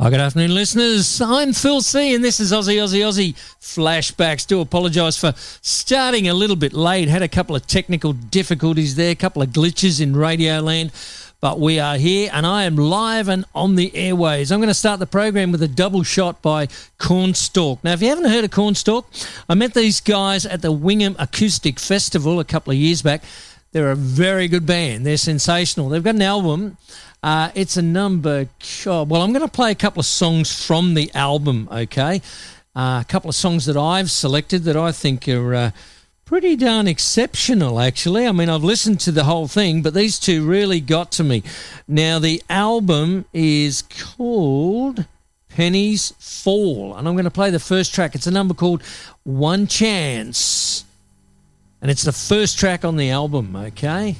Hi, good afternoon, listeners. I'm Phil C, and this is Aussie, Aussie, Aussie flashbacks. Do apologise for starting a little bit late. Had a couple of technical difficulties there, a couple of glitches in Radio Land, but we are here, and I am live and on the airways. I'm going to start the program with a double shot by Cornstalk. Now, if you haven't heard of Cornstalk, I met these guys at the Wingham Acoustic Festival a couple of years back. They're a very good band. They're sensational. They've got an album uh, it's a number. Well, I'm going to play a couple of songs from the album, okay? Uh, a couple of songs that I've selected that I think are uh, pretty darn exceptional, actually. I mean, I've listened to the whole thing, but these two really got to me. Now, the album is called Pennies Fall, and I'm going to play the first track. It's a number called One Chance, and it's the first track on the album, okay?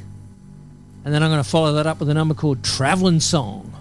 And then I'm going to follow that up with a number called Traveling Song.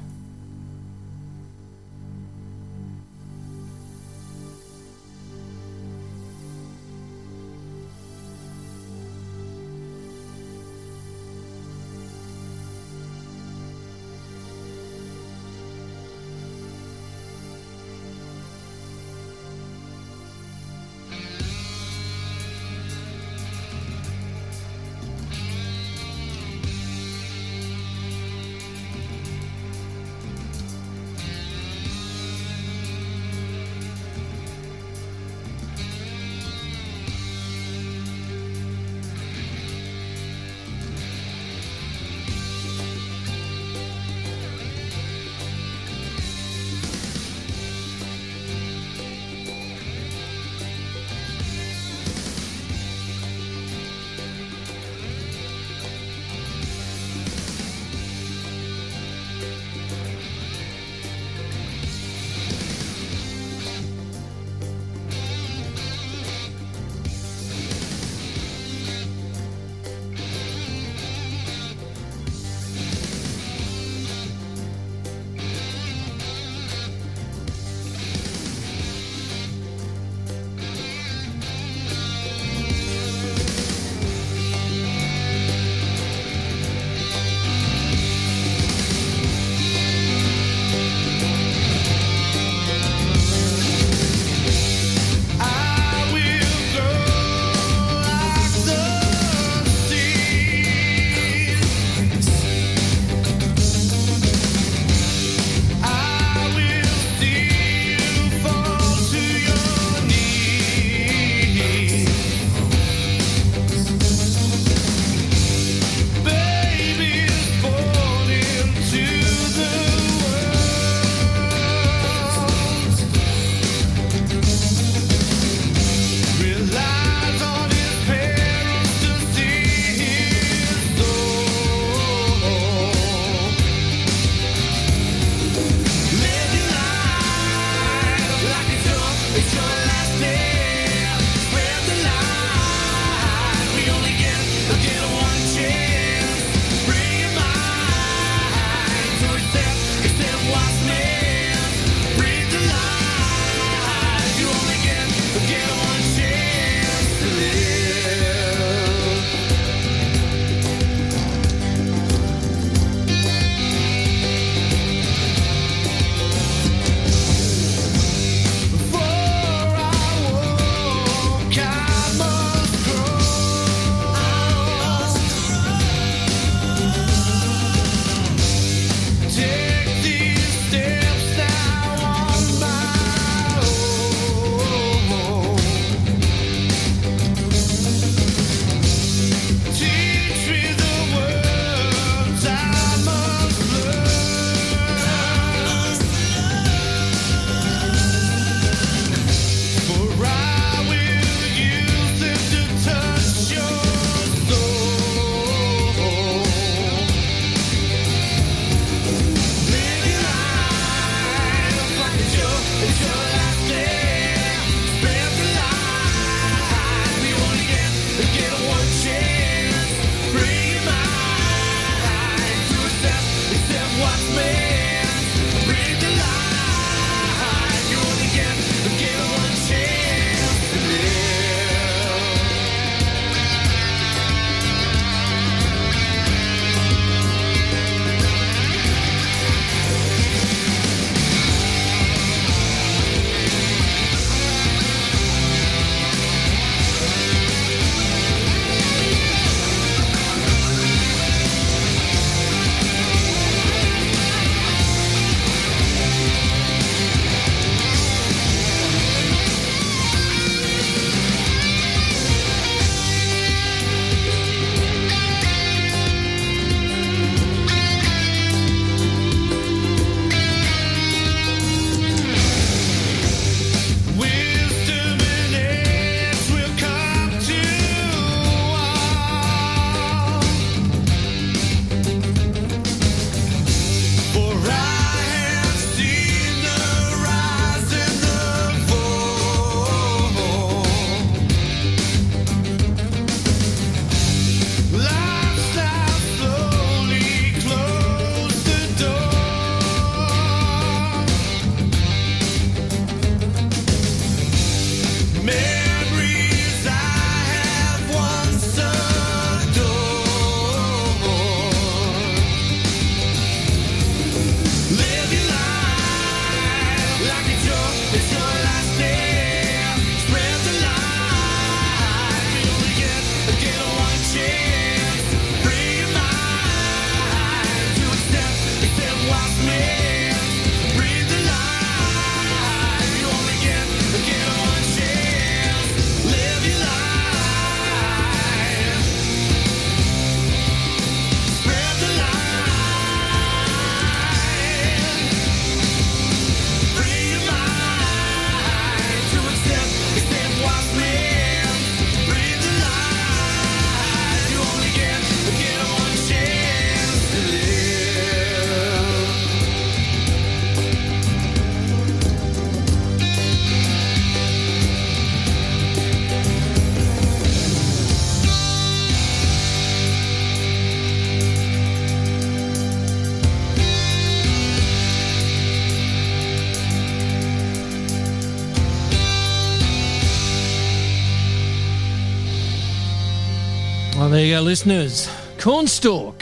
Go, listeners. Cornstalk,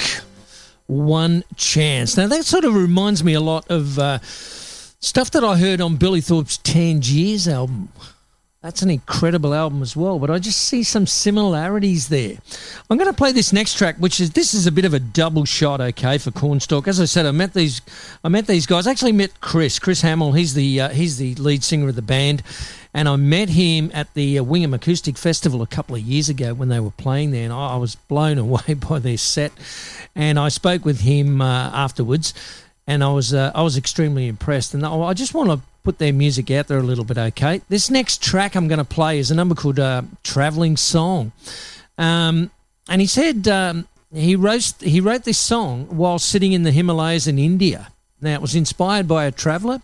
one chance. Now that sort of reminds me a lot of uh, stuff that I heard on Billy Thorpe's Tangiers album. That's an incredible album as well, but I just see some similarities there. I'm going to play this next track, which is this is a bit of a double shot, okay, for Cornstalk. As I said, I met these, I met these guys. I actually met Chris, Chris Hamill. He's the uh, he's the lead singer of the band, and I met him at the uh, Wingham Acoustic Festival a couple of years ago when they were playing there, and I, was blown away by their set. And I spoke with him uh, afterwards, and I was uh, I was extremely impressed. And I just want to put their music out there a little bit, okay? This next track I'm going to play is a number called uh, "Traveling Song," um, and he said um, he wrote he wrote this song while sitting in the Himalayas in India. Now it was inspired by a traveller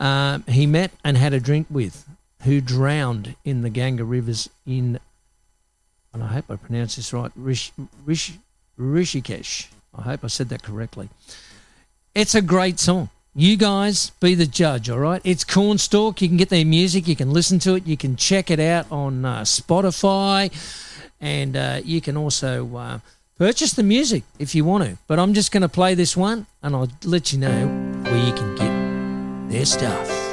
uh, he met and had a drink with, who drowned in the Ganga rivers in, and I hope I pronounced this right, Rish, Rish, Rishikesh. I hope I said that correctly. It's a great song. You guys be the judge, all right? It's Cornstalk. You can get their music, you can listen to it, you can check it out on uh, Spotify, and uh, you can also uh, purchase the music if you want to. But I'm just going to play this one, and I'll let you know where you can get their stuff.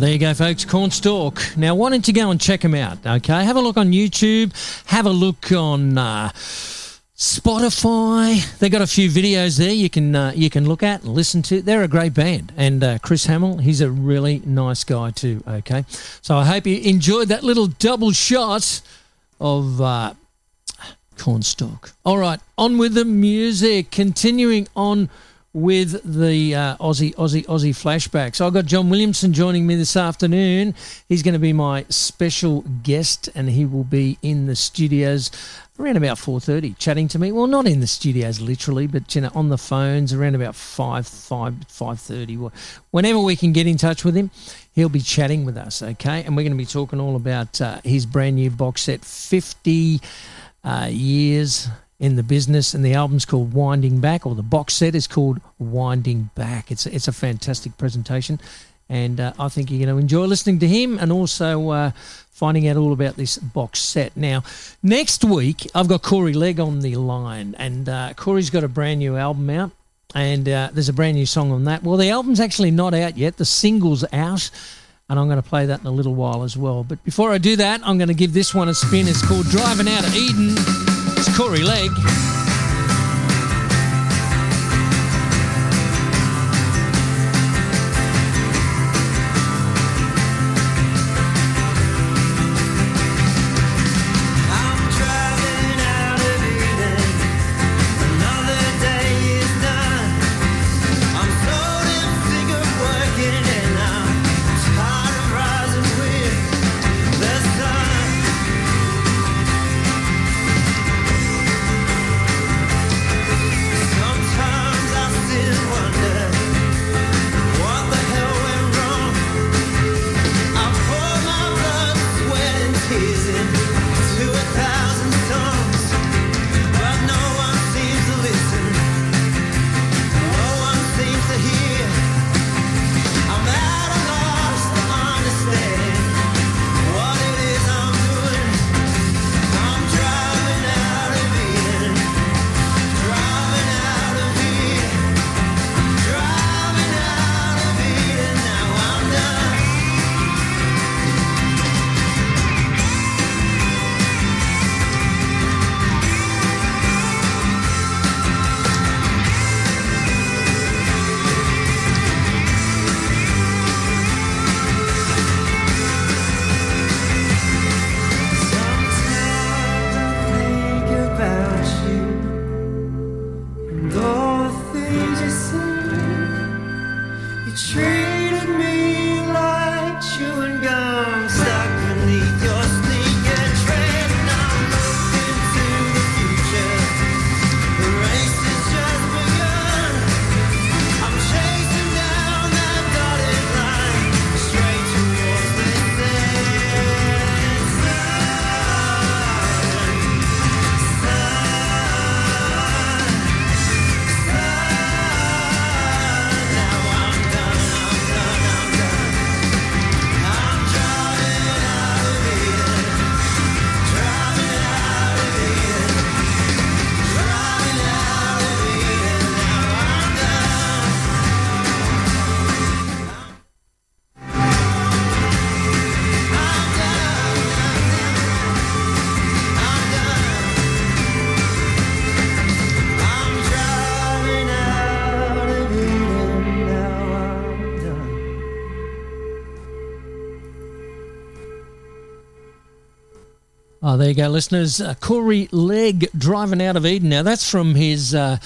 There you go, folks. Cornstalk. Now, why don't you go and check them out? Okay, have a look on YouTube. Have a look on uh, Spotify. They got a few videos there you can uh, you can look at and listen to. They're a great band, and uh, Chris Hamill, he's a really nice guy too. Okay, so I hope you enjoyed that little double shot of uh, Cornstalk. All right, on with the music. Continuing on with the uh, Aussie, Aussie, Aussie flashbacks. I've got John Williamson joining me this afternoon. He's going to be my special guest, and he will be in the studios around about 4.30 chatting to me well not in the studios literally but you know on the phones around about 5 5 5.30 whenever we can get in touch with him he'll be chatting with us okay and we're going to be talking all about uh, his brand new box set 50 uh, years in the business, and the album's called Winding Back, or the box set is called Winding Back. It's it's a fantastic presentation, and uh, I think you're going to enjoy listening to him and also uh, finding out all about this box set. Now, next week I've got Corey Legg on the line, and uh, Corey's got a brand new album out. And uh, there's a brand new song on that. Well, the album's actually not out yet. The single's out, and I'm going to play that in a little while as well. But before I do that, I'm going to give this one a spin. It's called Driving Out of Eden. It's Corey Legg. There you go, listeners. Uh, Corey Legg driving out of Eden. Now that's from his uh,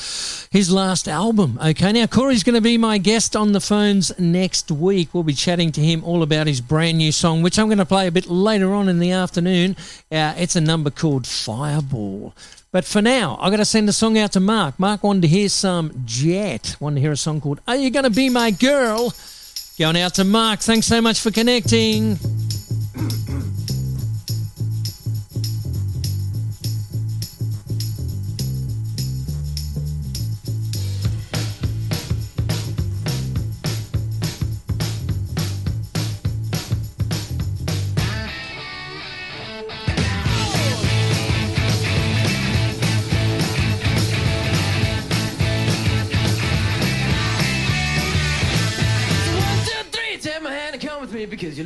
his last album. Okay, now Corey's going to be my guest on the phones next week. We'll be chatting to him all about his brand new song, which I'm going to play a bit later on in the afternoon. Uh, it's a number called Fireball. But for now, I've got to send a song out to Mark. Mark wanted to hear some Jet. Wanted to hear a song called Are You Going to Be My Girl? Going out to Mark. Thanks so much for connecting.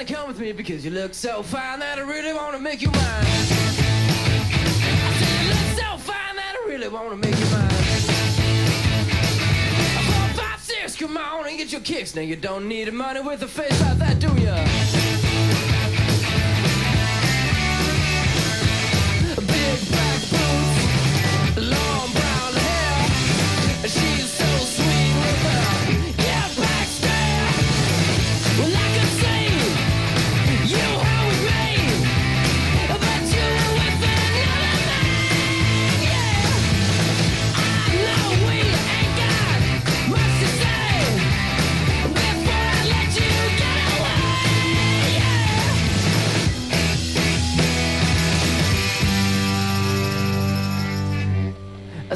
and come with me because you look so fine that I really wanna make you mine. I said you look so fine that I really wanna make you mine. Four, five, six, come on and get your kicks. Now you don't need money with a face like that, do ya?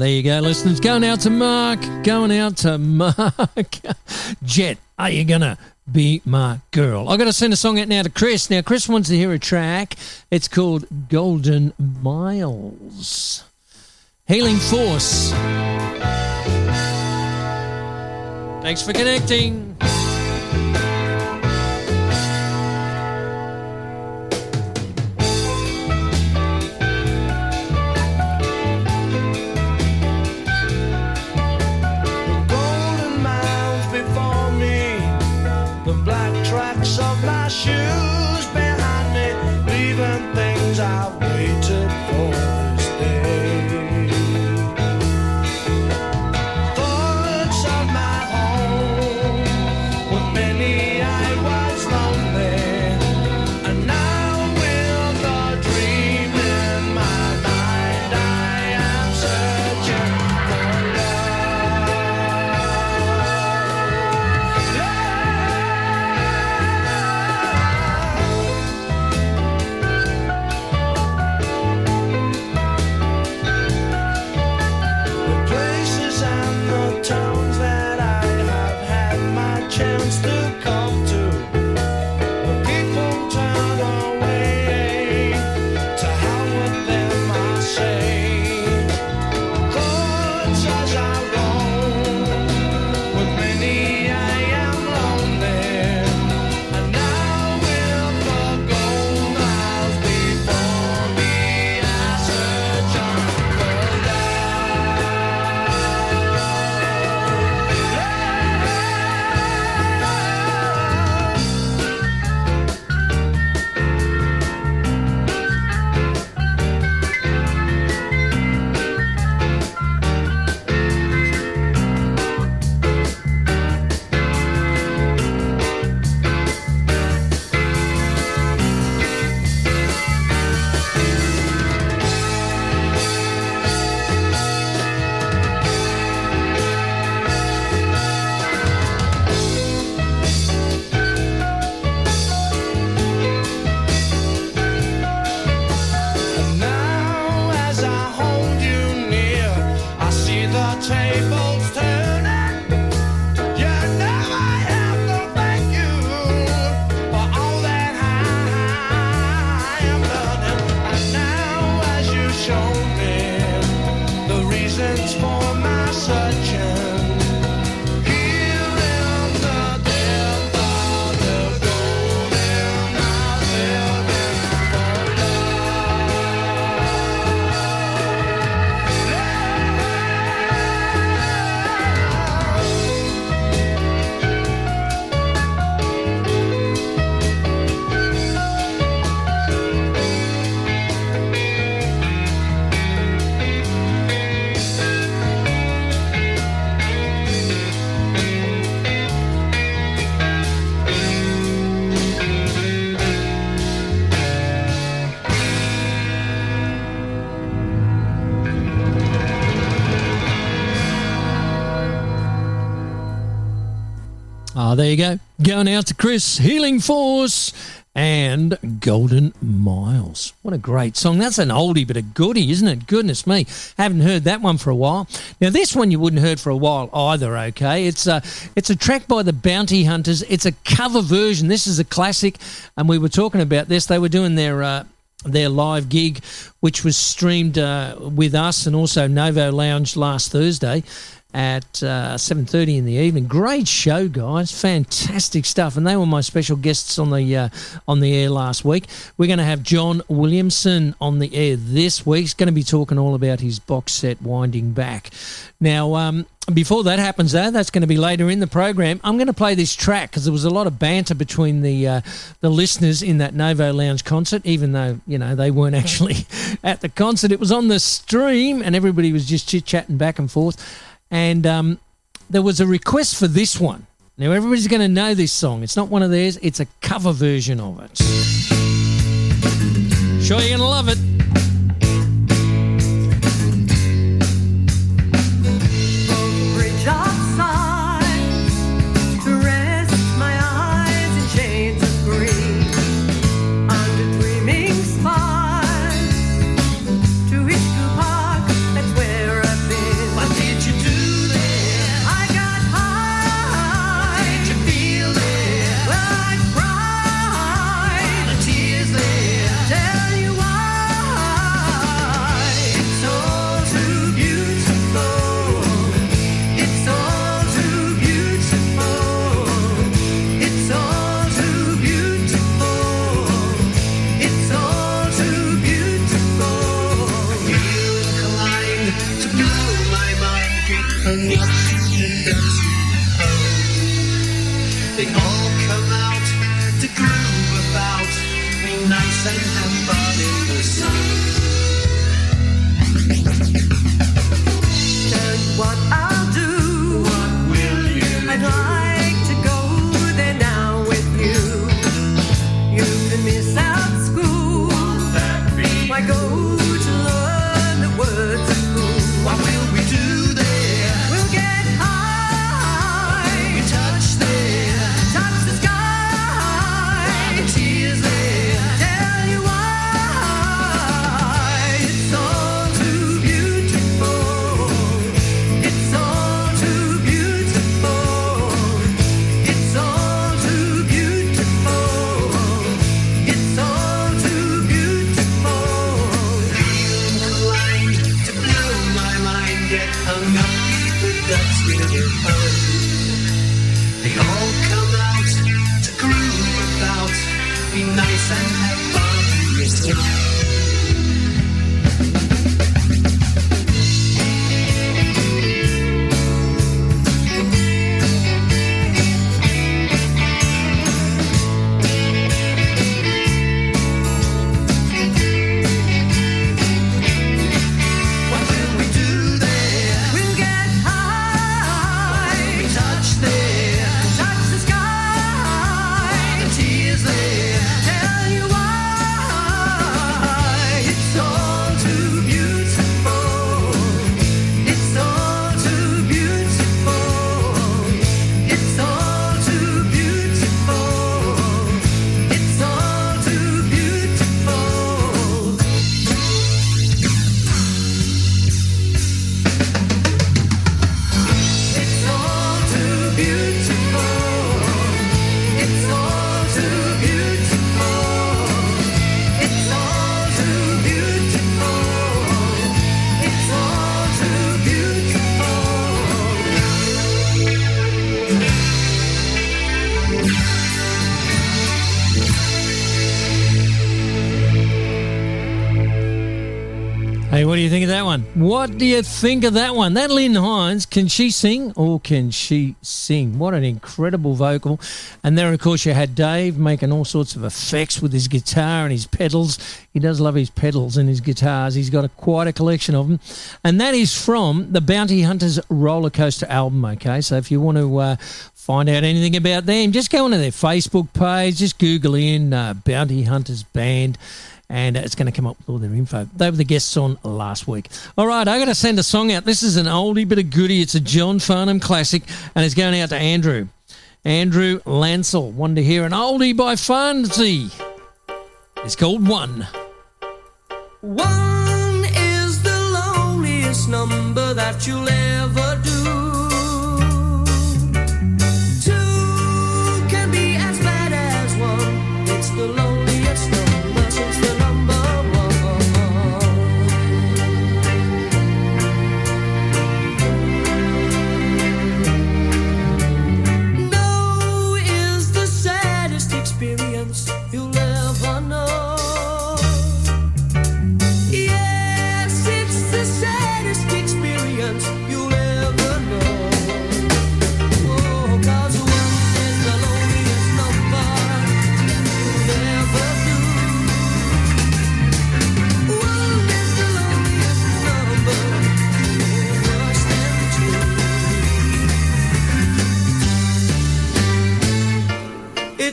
There you go, listeners. Going out to Mark. Going out to Mark. Jet, are you going to be my girl? i got to send a song out now to Chris. Now, Chris wants to hear a track. It's called Golden Miles. Healing Force. Thanks for connecting. Ah, there you go. Going out to Chris, Healing Force, and Golden Miles. What a great song. That's an oldie but a goodie, isn't it? Goodness me. Haven't heard that one for a while. Now, this one you wouldn't heard for a while either, okay? It's a, it's a track by the Bounty Hunters. It's a cover version. This is a classic, and we were talking about this. They were doing their. Uh, their live gig, which was streamed uh, with us and also Novo Lounge last Thursday at uh, 7.30 in the evening. Great show, guys. Fantastic stuff. And they were my special guests on the uh, on the air last week. We're going to have John Williamson on the air this week. He's going to be talking all about his box set Winding Back. Now, um, before that happens, though, that's going to be later in the program. I'm going to play this track because there was a lot of banter between the uh, the listeners in that Novo Lounge concert, even though you know they weren't actually at the concert. It was on the stream, and everybody was just chit chatting back and forth. And um, there was a request for this one. Now everybody's going to know this song. It's not one of theirs. It's a cover version of it. Sure, you're going to love it. That one? What do you think of that one? That Lynn Hines, can she sing or can she sing? What an incredible vocal. And there, of course, you had Dave making all sorts of effects with his guitar and his pedals. He does love his pedals and his guitars. He's got a, quite a collection of them. And that is from the Bounty Hunters roller coaster album, okay? So if you want to uh, find out anything about them, just go onto their Facebook page, just Google in uh, Bounty Hunters Band and it's going to come up with all their info. They were the guests on last week. All right, I got to send a song out. This is an oldie but a goodie. It's a John Farnham classic, and it's going out to Andrew. Andrew Lancel wanted to hear an oldie by Fonzie. It's called One. One is the loneliest number that you'll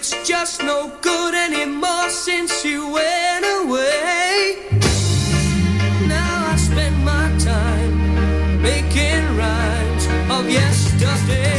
It's just no good anymore since you went away. Now I spend my time making rhymes of yesterday.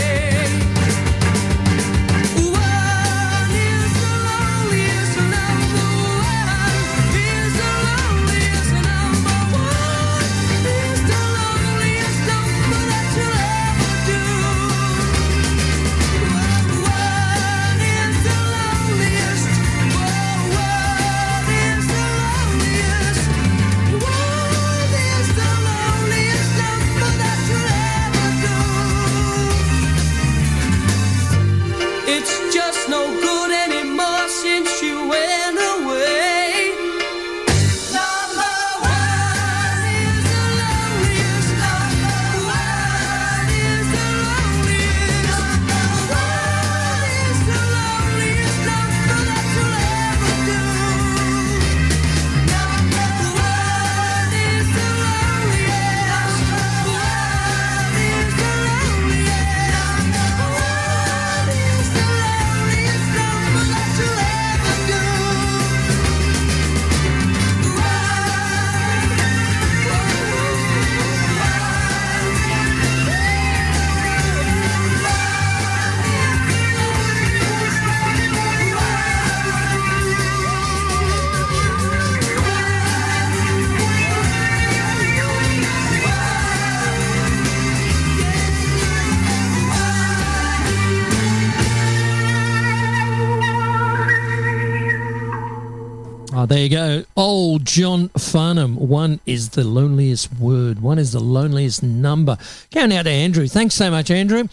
Oh, there you go. Old John Farnham. One is the loneliest word. One is the loneliest number. Going out to Andrew. Thanks so much, Andrew.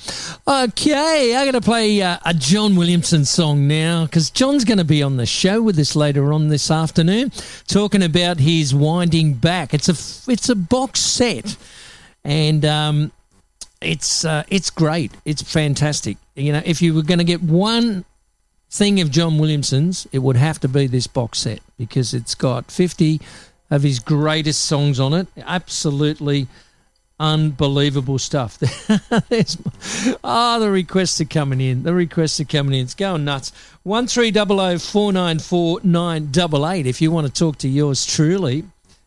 Okay, I'm going to play uh, a John Williamson song now because John's going to be on the show with us later on this afternoon, talking about his winding back. It's a it's a box set, and um, it's uh, it's great. It's fantastic. You know, if you were going to get one thing of John Williamson's, it would have to be this box set because it's got 50 of his greatest songs on it. Absolutely unbelievable stuff. There's, oh, the requests are coming in. The requests are coming in. It's going nuts. One three double o four nine four nine double eight. If you want to talk to yours truly,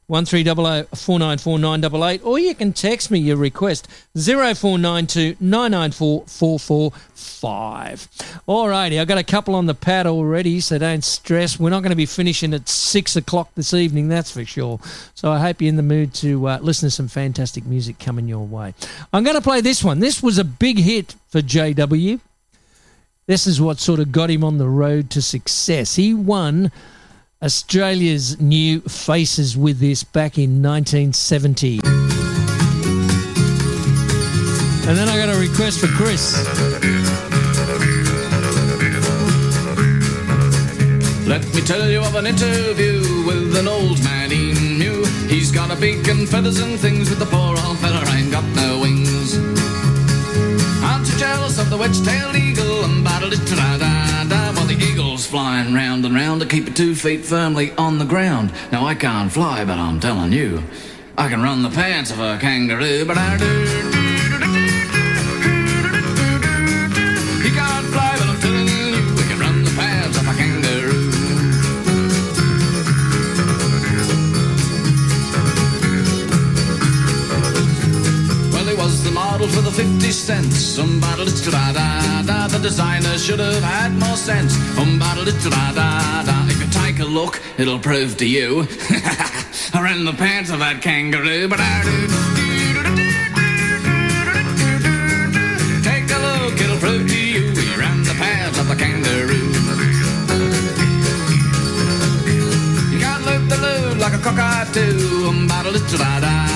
one three double o four nine four nine double eight, or you can text me your request zero four nine two nine nine four four four five. Alrighty, I've got a couple on the pad already, so don't stress. We're not going to be finishing at six o'clock this evening, that's for sure. So I hope you're in the mood to uh, listen to some fantastic music coming your way. I'm going to play this one. This was a big hit for JW. This is what sort of got him on the road to success. He won Australia's New Faces with this back in 1970. And then I got a request for Chris. Let me tell you of an interview with an old man he knew. He He's got a beak and feathers and things, but the poor old fella ain't got no wings. Aren't you jealous of the wedge-tailed eagle and battle it da flying round and round to keep your two feet firmly on the ground? Now I can't fly, but I'm telling you, I can run the pants of a kangaroo. But I do. The model for the 50 cents. Some battle it da da da. The designer should have had more sense. Um battle it da da da. If you take a look, it'll prove to you. I ran the pants of that kangaroo, but I do. Take a look, it'll prove to you. We ran the pants of the kangaroo. You can't loop the like a cockatoo. Um, it da da da.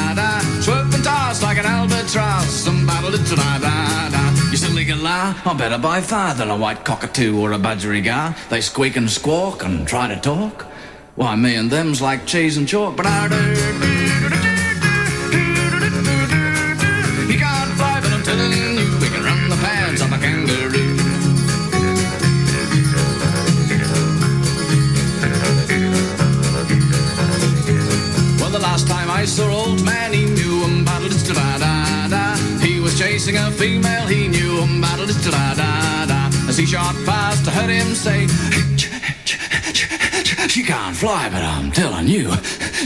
Toss like an albatross. Um, battle it da da da. You silly galah, I'm better by far than a white cockatoo or a budgerigar. They squeak and squawk and try to talk. Why, me and them's like cheese and chalk, but I do. Chasing a female, he knew him battle it da da da. As he shot past, I heard him say, She can't fly, but I'm telling you,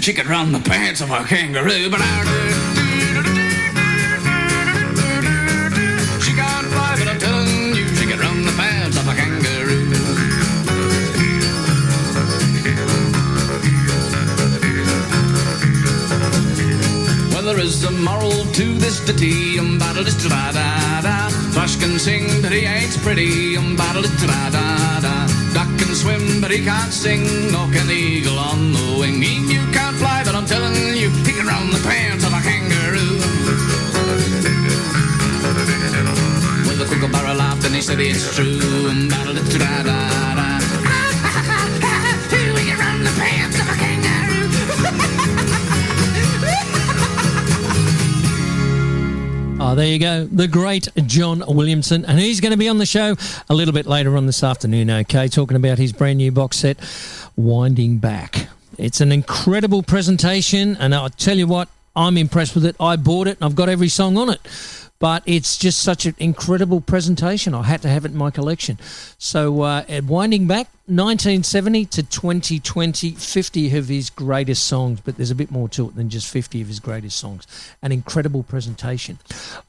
she could run the pants of a kangaroo. But I She is a moral to this ditty, um, battle it da da da. Thrush can sing, but he ain't pretty, um, battle it da da da. Duck can swim, but he can't sing, nor can the eagle on the wing. He you can't fly, but I'm telling you, he can run the pants of a kangaroo. Well, the kookaburra laughed and he said it's true, um, battle it da da da. We can run the pants of a kangaroo. Oh, there you go. The great John Williamson. And he's going to be on the show a little bit later on this afternoon, okay, talking about his brand new box set, Winding Back. It's an incredible presentation, and I'll tell you what, I'm impressed with it. I bought it, and I've got every song on it. But it's just such an incredible presentation. I had to have it in my collection. So, uh, Winding Back, 1970 to 2020, 50 of his greatest songs, but there's a bit more to it than just 50 of his greatest songs. An incredible presentation.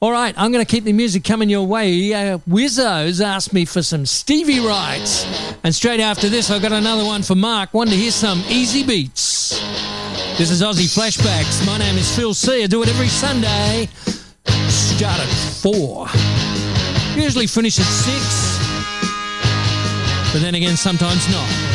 All right, I'm going to keep the music coming your way. Uh, Wizzo's asked me for some Stevie Wrights. And straight after this, I've got another one for Mark. One to hear some Easybeats. This is Aussie Flashbacks. My name is Phil C. I do it every Sunday. Start at 4. Usually finish at 6. But then again, sometimes not.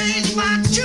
change my tune.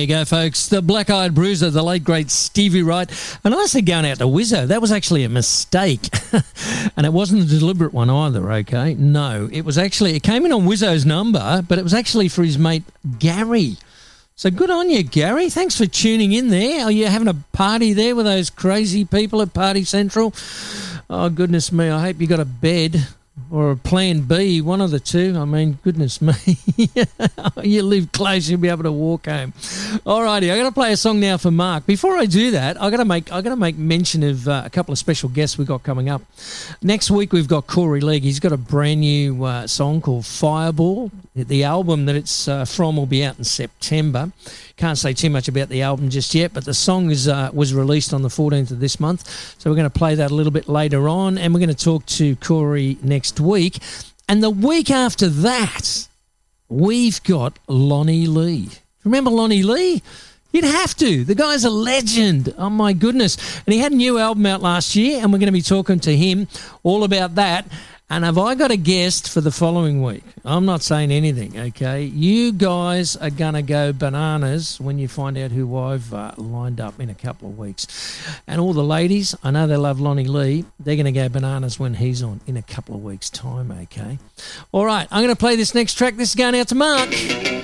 You go, folks. The Black Eyed Bruiser, the late great Stevie Wright. And I said going out to Wizzo. That was actually a mistake. and it wasn't a deliberate one either, okay? No, it was actually, it came in on Wizzo's number, but it was actually for his mate Gary. So good on you, Gary. Thanks for tuning in there. Are you having a party there with those crazy people at Party Central? Oh, goodness me. I hope you got a bed or a plan B, one of the two. I mean, goodness me. you live close, you'll be able to walk home. Alrighty, I got to play a song now for Mark. Before I do that, I got to make I got to make mention of uh, a couple of special guests we've got coming up. Next week we've got Corey Legg. He's got a brand new uh, song called Fireball. The album that it's uh, from will be out in September. Can't say too much about the album just yet, but the song is uh, was released on the 14th of this month. So we're going to play that a little bit later on, and we're going to talk to Corey next week. And the week after that, we've got Lonnie Lee. Remember Lonnie Lee? You'd have to. The guy's a legend. Oh my goodness. And he had a new album out last year, and we're going to be talking to him all about that. And have I got a guest for the following week? I'm not saying anything, okay? You guys are going to go bananas when you find out who I've uh, lined up in a couple of weeks. And all the ladies, I know they love Lonnie Lee. They're going to go bananas when he's on in a couple of weeks' time, okay? All right, I'm going to play this next track. This is going out to Mark.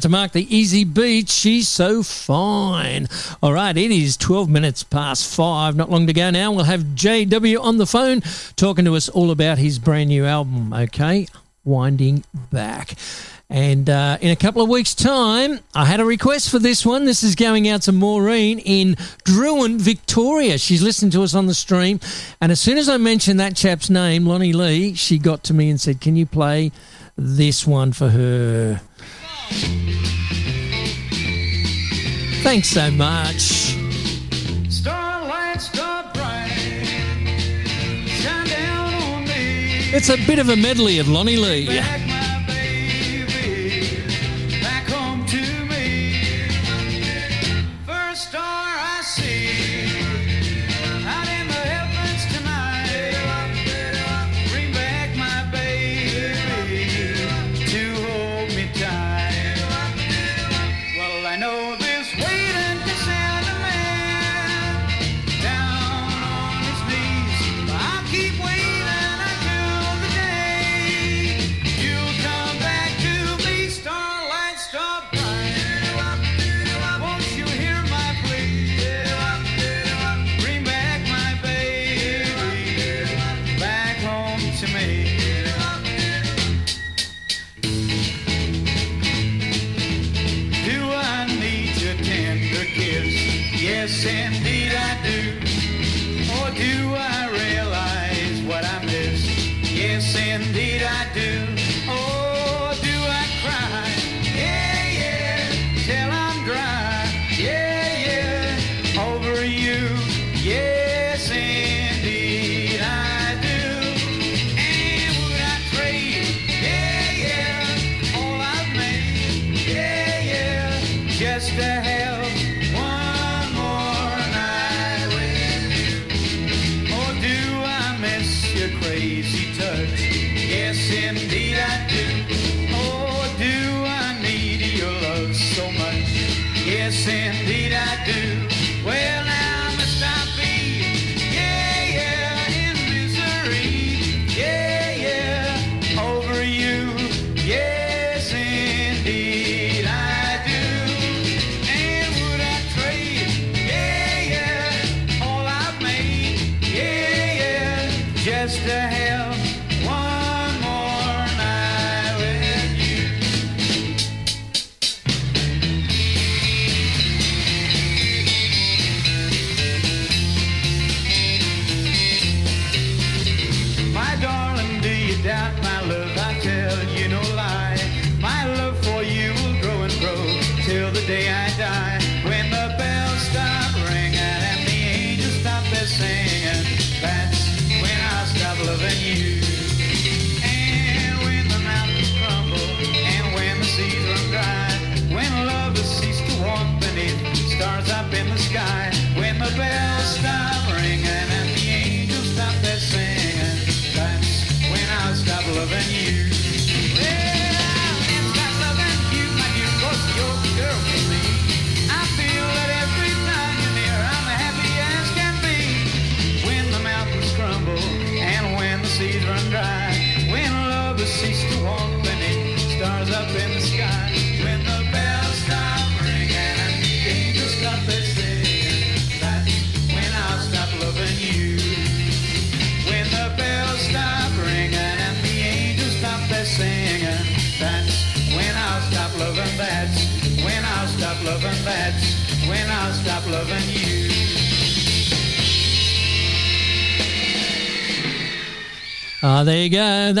To Mark the Easy Beat. She's so fine. All right, it is 12 minutes past five. Not long to go now. We'll have JW on the phone talking to us all about his brand new album, okay? Winding Back. And uh, in a couple of weeks' time, I had a request for this one. This is going out to Maureen in Drouin, Victoria. She's listening to us on the stream. And as soon as I mentioned that chap's name, Lonnie Lee, she got to me and said, Can you play this one for her? Thanks so much. Starlight, star bright, shine down on me. It's a bit of a medley of Lonnie Lee.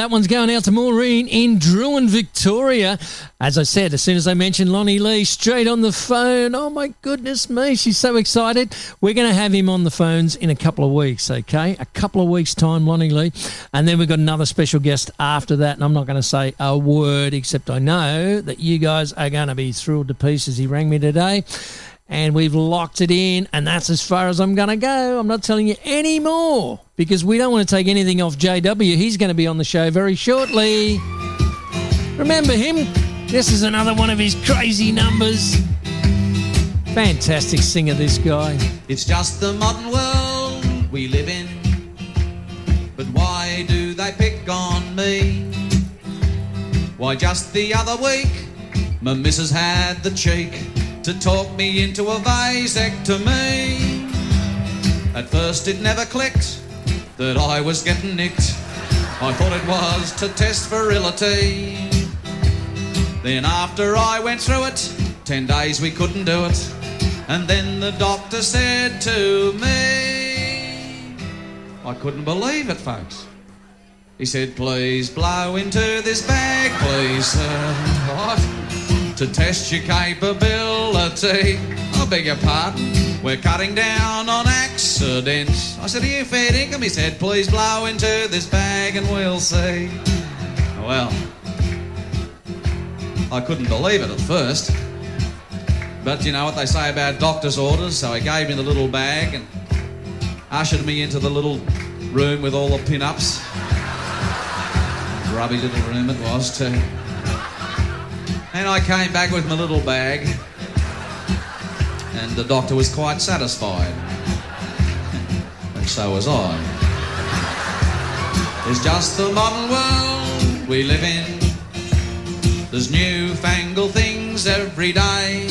That one's going out to Maureen in Drouin, Victoria. As I said, as soon as I mentioned Lonnie Lee, straight on the phone. Oh my goodness me, she's so excited. We're going to have him on the phones in a couple of weeks, okay? A couple of weeks' time, Lonnie Lee. And then we've got another special guest after that. And I'm not going to say a word, except I know that you guys are going to be thrilled to pieces. He rang me today and we've locked it in, and that's as far as I'm going to go. I'm not telling you any more because we don't want to take anything off JW. He's going to be on the show very shortly. Remember him? This is another one of his crazy numbers. Fantastic singer, this guy. It's just the modern world we live in. But why do they pick on me? Why, just the other week, my missus had the cheek to talk me into a vasectomy. At first, it never clicked that I was getting nicked. I thought it was to test virility. Then, after I went through it, ten days we couldn't do it. And then the doctor said to me, I couldn't believe it, folks. He said, Please blow into this bag, please, sir. To test your capability. I beg your pardon. We're cutting down on accidents. I said, Are you fair dinkum? He said, Please blow into this bag and we'll see. Well, I couldn't believe it at first. But you know what they say about doctor's orders, so he gave me the little bag and ushered me into the little room with all the pin-ups. Grubby little room it was too. And I came back with my little bag, and the doctor was quite satisfied. And so was I. It's just the modern world we live in. There's newfangled things every day.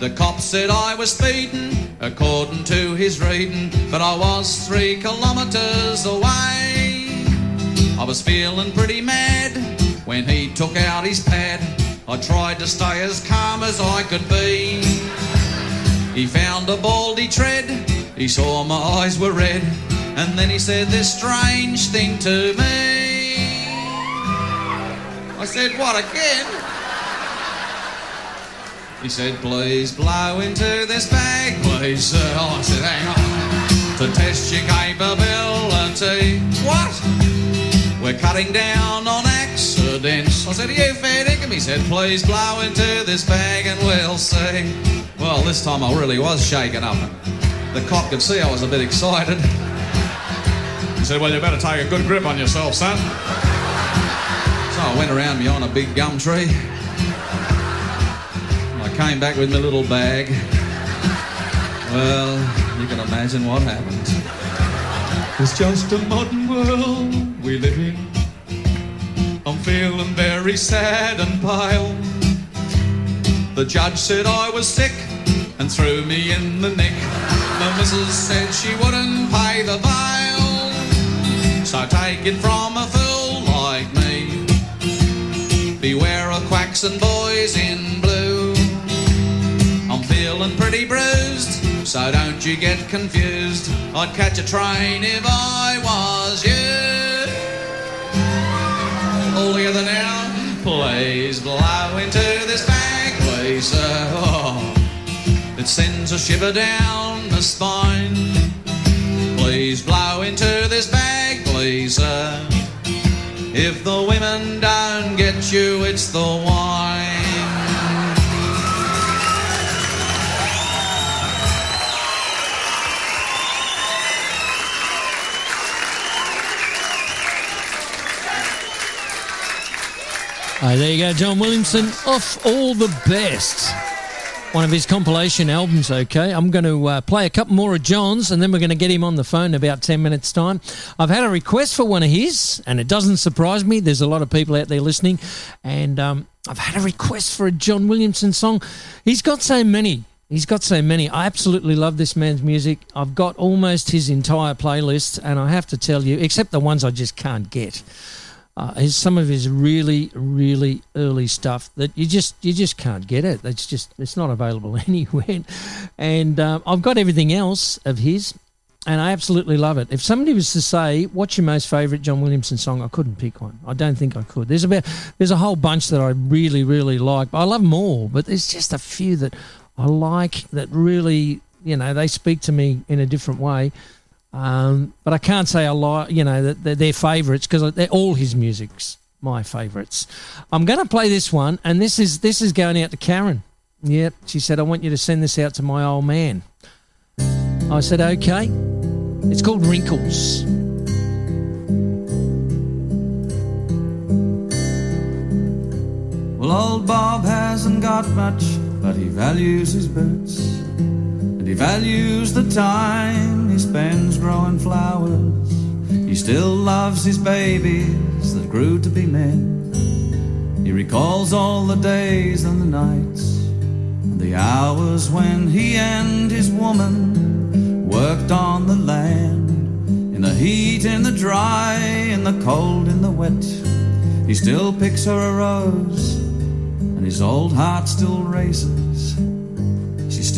The cop said I was speeding, according to his reading, but I was three kilometres away. I was feeling pretty mad when he took out his pad. I tried to stay as calm as I could be. He found a baldy tread, he saw my eyes were red, and then he said this strange thing to me. I said, What again? He said, please blow into this bag, please, sir. I said, hang on. To test your capability. What? We're cutting down on accidents. I said, you fair dinkum? He said, please blow into this bag and we'll see. Well, this time I really was shaken up. The cop could see I was a bit excited. He said, well, you better take a good grip on yourself, son. So I went around behind a big gum tree. I came back with my little bag. Well, you can imagine what happened. It's just a modern world we live in. I'm feeling very sad and pale. The judge said I was sick and threw me in the nick. The missus said she wouldn't pay the bail. So take it from a fool like me. Beware of quacks and boys in blue. I'm feeling pretty bruised, so don't you get confused. I'd catch a train if I was you. All together now, please blow into this bag, please. Oh, it sends a shiver down the spine. Please blow into this bag, please, sir. If the women don't get you, it's the wine. Oh, there you go, John Williamson, off all the best. One of his compilation albums, okay. I'm going to uh, play a couple more of John's and then we're going to get him on the phone in about 10 minutes' time. I've had a request for one of his, and it doesn't surprise me. There's a lot of people out there listening, and um, I've had a request for a John Williamson song. He's got so many. He's got so many. I absolutely love this man's music. I've got almost his entire playlist, and I have to tell you, except the ones I just can't get uh, his, some of his really really early stuff that you just you just can't get it. It's just it's not available anywhere. And um, i've got everything else of his and i absolutely love it. If somebody was to say what's your most favorite john williamson song? I couldn't pick one. I don't think i could. There's about there's a whole bunch that i really really like. I love them all but there's just a few that i like that really you know they speak to me in a different way um, but I can't say I like, you know, that they're, they're favourites because they're all his music's my favourites. I'm going to play this one, and this is this is going out to Karen. Yep, she said I want you to send this out to my old man. I said okay. It's called Wrinkles. Well, old Bob hasn't got much, but he values his boots. He values the time he spends growing flowers. He still loves his babies that grew to be men. He recalls all the days and the nights, and the hours when he and his woman worked on the land. In the heat, in the dry, in the cold, in the wet. He still picks her a rose, and his old heart still races.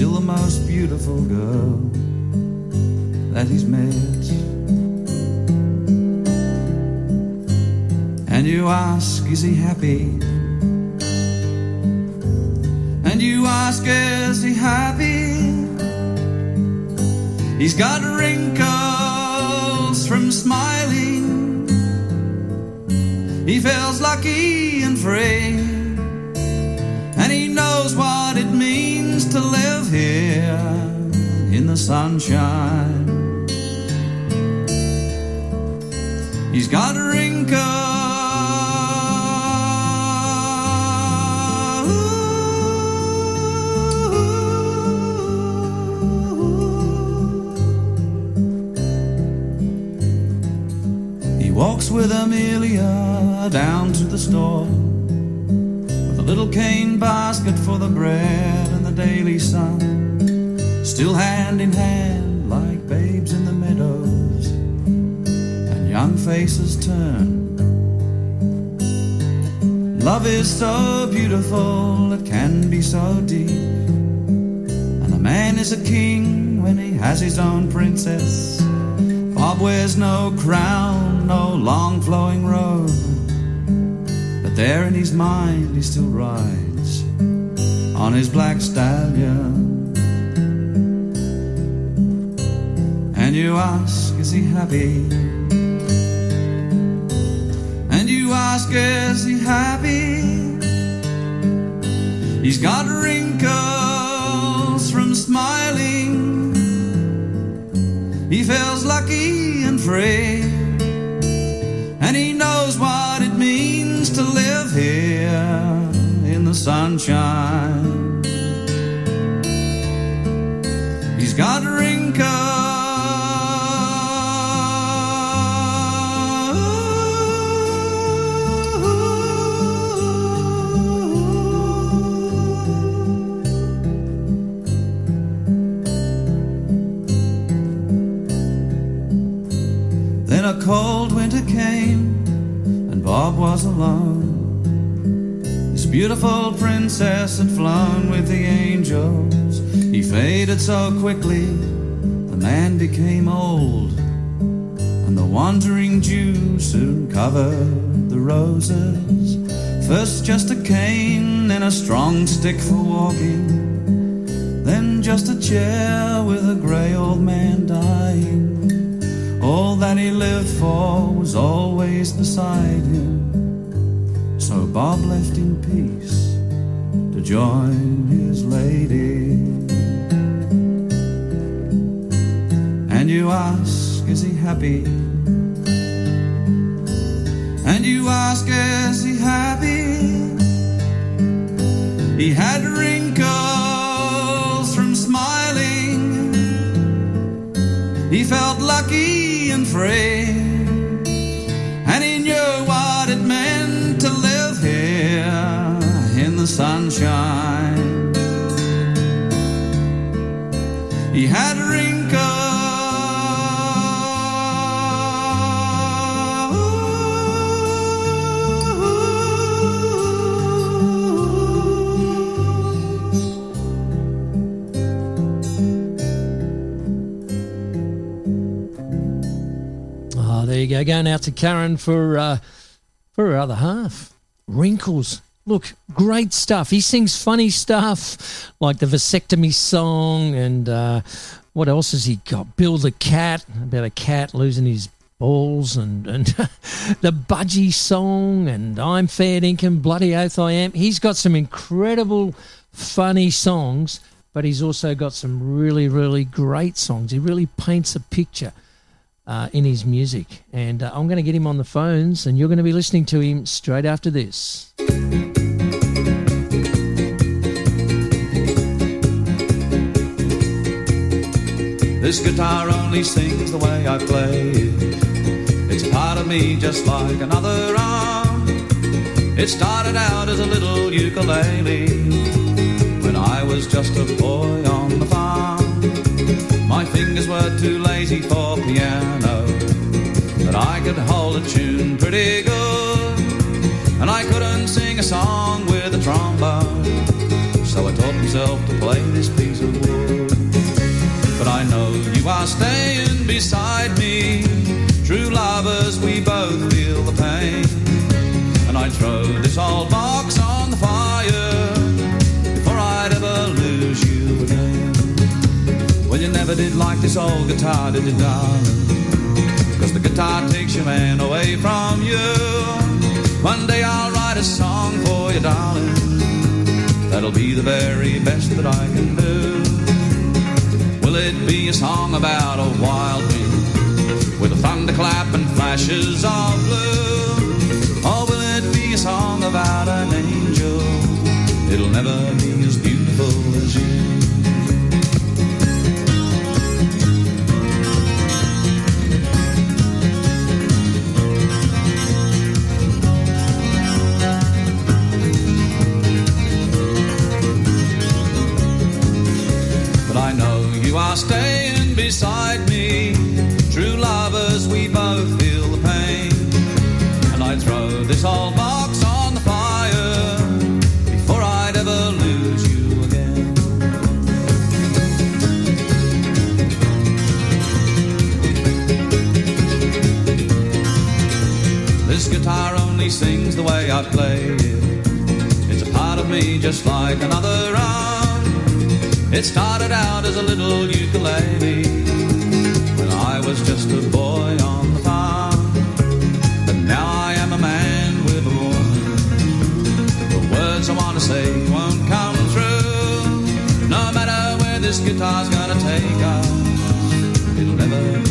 Still the most beautiful girl that he's met. And you ask, is he happy? And you ask, is he happy? He's got wrinkles from smiling. He feels lucky and free. And he knows what it means to live here in the sunshine. He's got wrinkles. He walks with Amelia down to the store with a little cane basket for the bread daily sun. Still hand in hand like babes in the meadows, and young faces turn. Love is so beautiful, it can be so deep. And a man is a king when he has his own princess. Bob wears no crown, no long flowing robe. But there in his mind he still rides on his black stallion. And you ask, is he happy? And you ask, is he happy? He's got wrinkles from smiling. He feels lucky and free. And he knows what it means to live here the sunshine. He's got. Then a cold winter came, and Bob was alone. Beautiful princess had flown with the angels. He faded so quickly, the man became old. And the wandering Jew soon covered the roses. First just a cane, then a strong stick for walking. Then just a chair with a grey old man dying. All that he lived for was always beside him. So Bob left in peace to join his lady. And you ask, is he happy? And you ask, is he happy? He had wrinkles from smiling. He felt lucky and free. Sunshine. He had. Oh, there you go. Going out to Karen for uh, for her other half. Wrinkles. Look, great stuff. He sings funny stuff like the vasectomy song and uh, what else has he got? Bill the cat about a cat losing his balls and, and the budgie song and I'm fair dinkum, bloody oath I am. He's got some incredible funny songs, but he's also got some really, really great songs. He really paints a picture uh, in his music. And uh, I'm going to get him on the phones, and you're going to be listening to him straight after this. This guitar only sings the way I play it. It's part of me just like another arm. It started out as a little ukulele when I was just a boy on the farm. My fingers were too lazy for piano, but I could hold a tune pretty good. And I couldn't sing a song with a trombone, so I taught myself to play this piece of wood. But I know you are staying beside me. True lovers, we both feel the pain. And I'd throw this old box never did like this old guitar, did you, darling? Cause the guitar takes your man away from you. One day I'll write a song for you, darling. That'll be the very best that I can do. Will it be a song about a wild wind with a thunderclap and flashes of blue? Or will it be a song about an angel? It'll never be as beautiful as you. You are staying beside me. True lovers, we both feel the pain. And I'd throw this old box on the fire before I'd ever lose you again. This guitar only sings the way I play it. It's a part of me just like another arm. It started out as a little ukulele when I was just a boy on the farm. But now I am a man with a woman. The words I want to say won't come true. No matter where this guitar's gonna take us, it'll never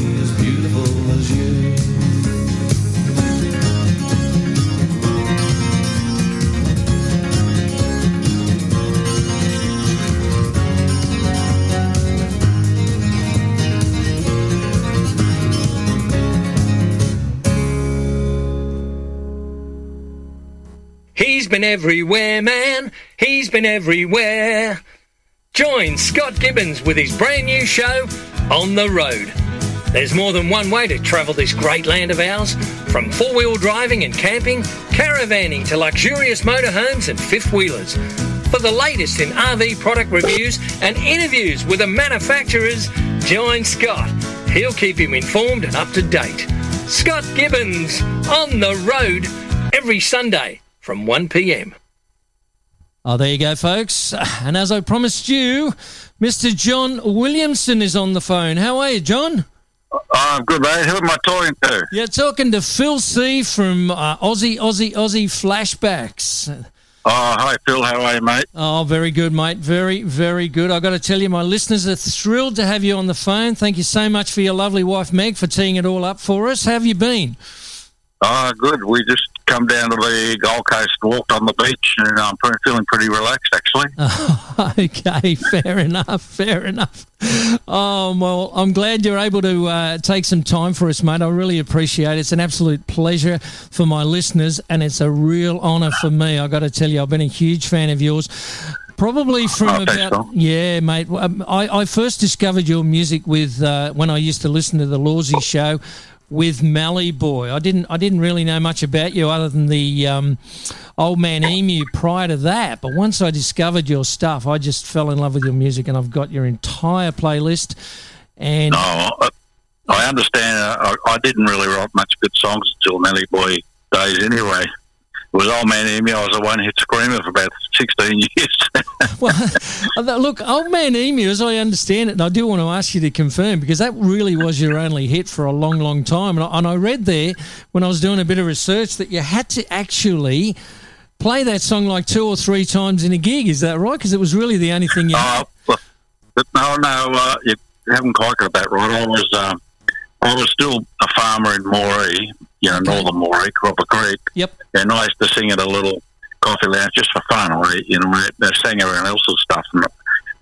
been everywhere, man. He's been everywhere. Join Scott Gibbons with his brand new show, On the Road. There's more than one way to travel this great land of ours, from four wheel driving and camping, caravanning to luxurious motorhomes and fifth wheelers. For the latest in RV product reviews and interviews with the manufacturers, join Scott. He'll keep you informed and up to date. Scott Gibbons on the road every Sunday from 1 p.m. Oh, there you go, folks. And as I promised you, Mr. John Williamson is on the phone. How are you, John? Uh, I'm good, mate. Who am I talking to? You're talking to Phil C from uh, Aussie, Aussie, Aussie Flashbacks. Oh, hi, Phil. How are you, mate? Oh, very good, mate. Very, very good. I've got to tell you, my listeners are thrilled to have you on the phone. Thank you so much for your lovely wife, Meg, for teeing it all up for us. How have you been? Oh, good. We just come down to the Gold Coast, walked on the beach, and I'm pre- feeling pretty relaxed, actually. okay, fair enough, fair enough. Oh, well, I'm glad you're able to uh, take some time for us, mate. I really appreciate it. It's an absolute pleasure for my listeners, and it's a real honour for me. i got to tell you, I've been a huge fan of yours. Probably from Oh, about Phil. yeah, mate. Um, I, I first discovered your music with uh, when I used to listen to the Lawsy show with Mallee Boy. I didn't I didn't really know much about you other than the um, Old Man Emu prior to that. But once I discovered your stuff, I just fell in love with your music, and I've got your entire playlist. And I- understand. I, I didn't really write much good songs until Mallee Boy days, anyway. It was Old Man Emu. I was a one-hit screamer for about 16 years. well, look, Old Man Emu, as I understand it, and I do want to ask you to confirm because that really was your only hit for a long, long time. And I, and I read there when I was doing a bit of research that you had to actually play that song like two or three times in a gig. Is that right? Because it was really the only thing you. Uh, but but no, no, uh, you haven't quite got that right. I was, um, I was still a farmer in Moree, you know, northern Moree, Croppa Creek, Yep. and I used to sing at a little coffee lounge just for fun. I, you know, I, I sang everyone else's stuff, and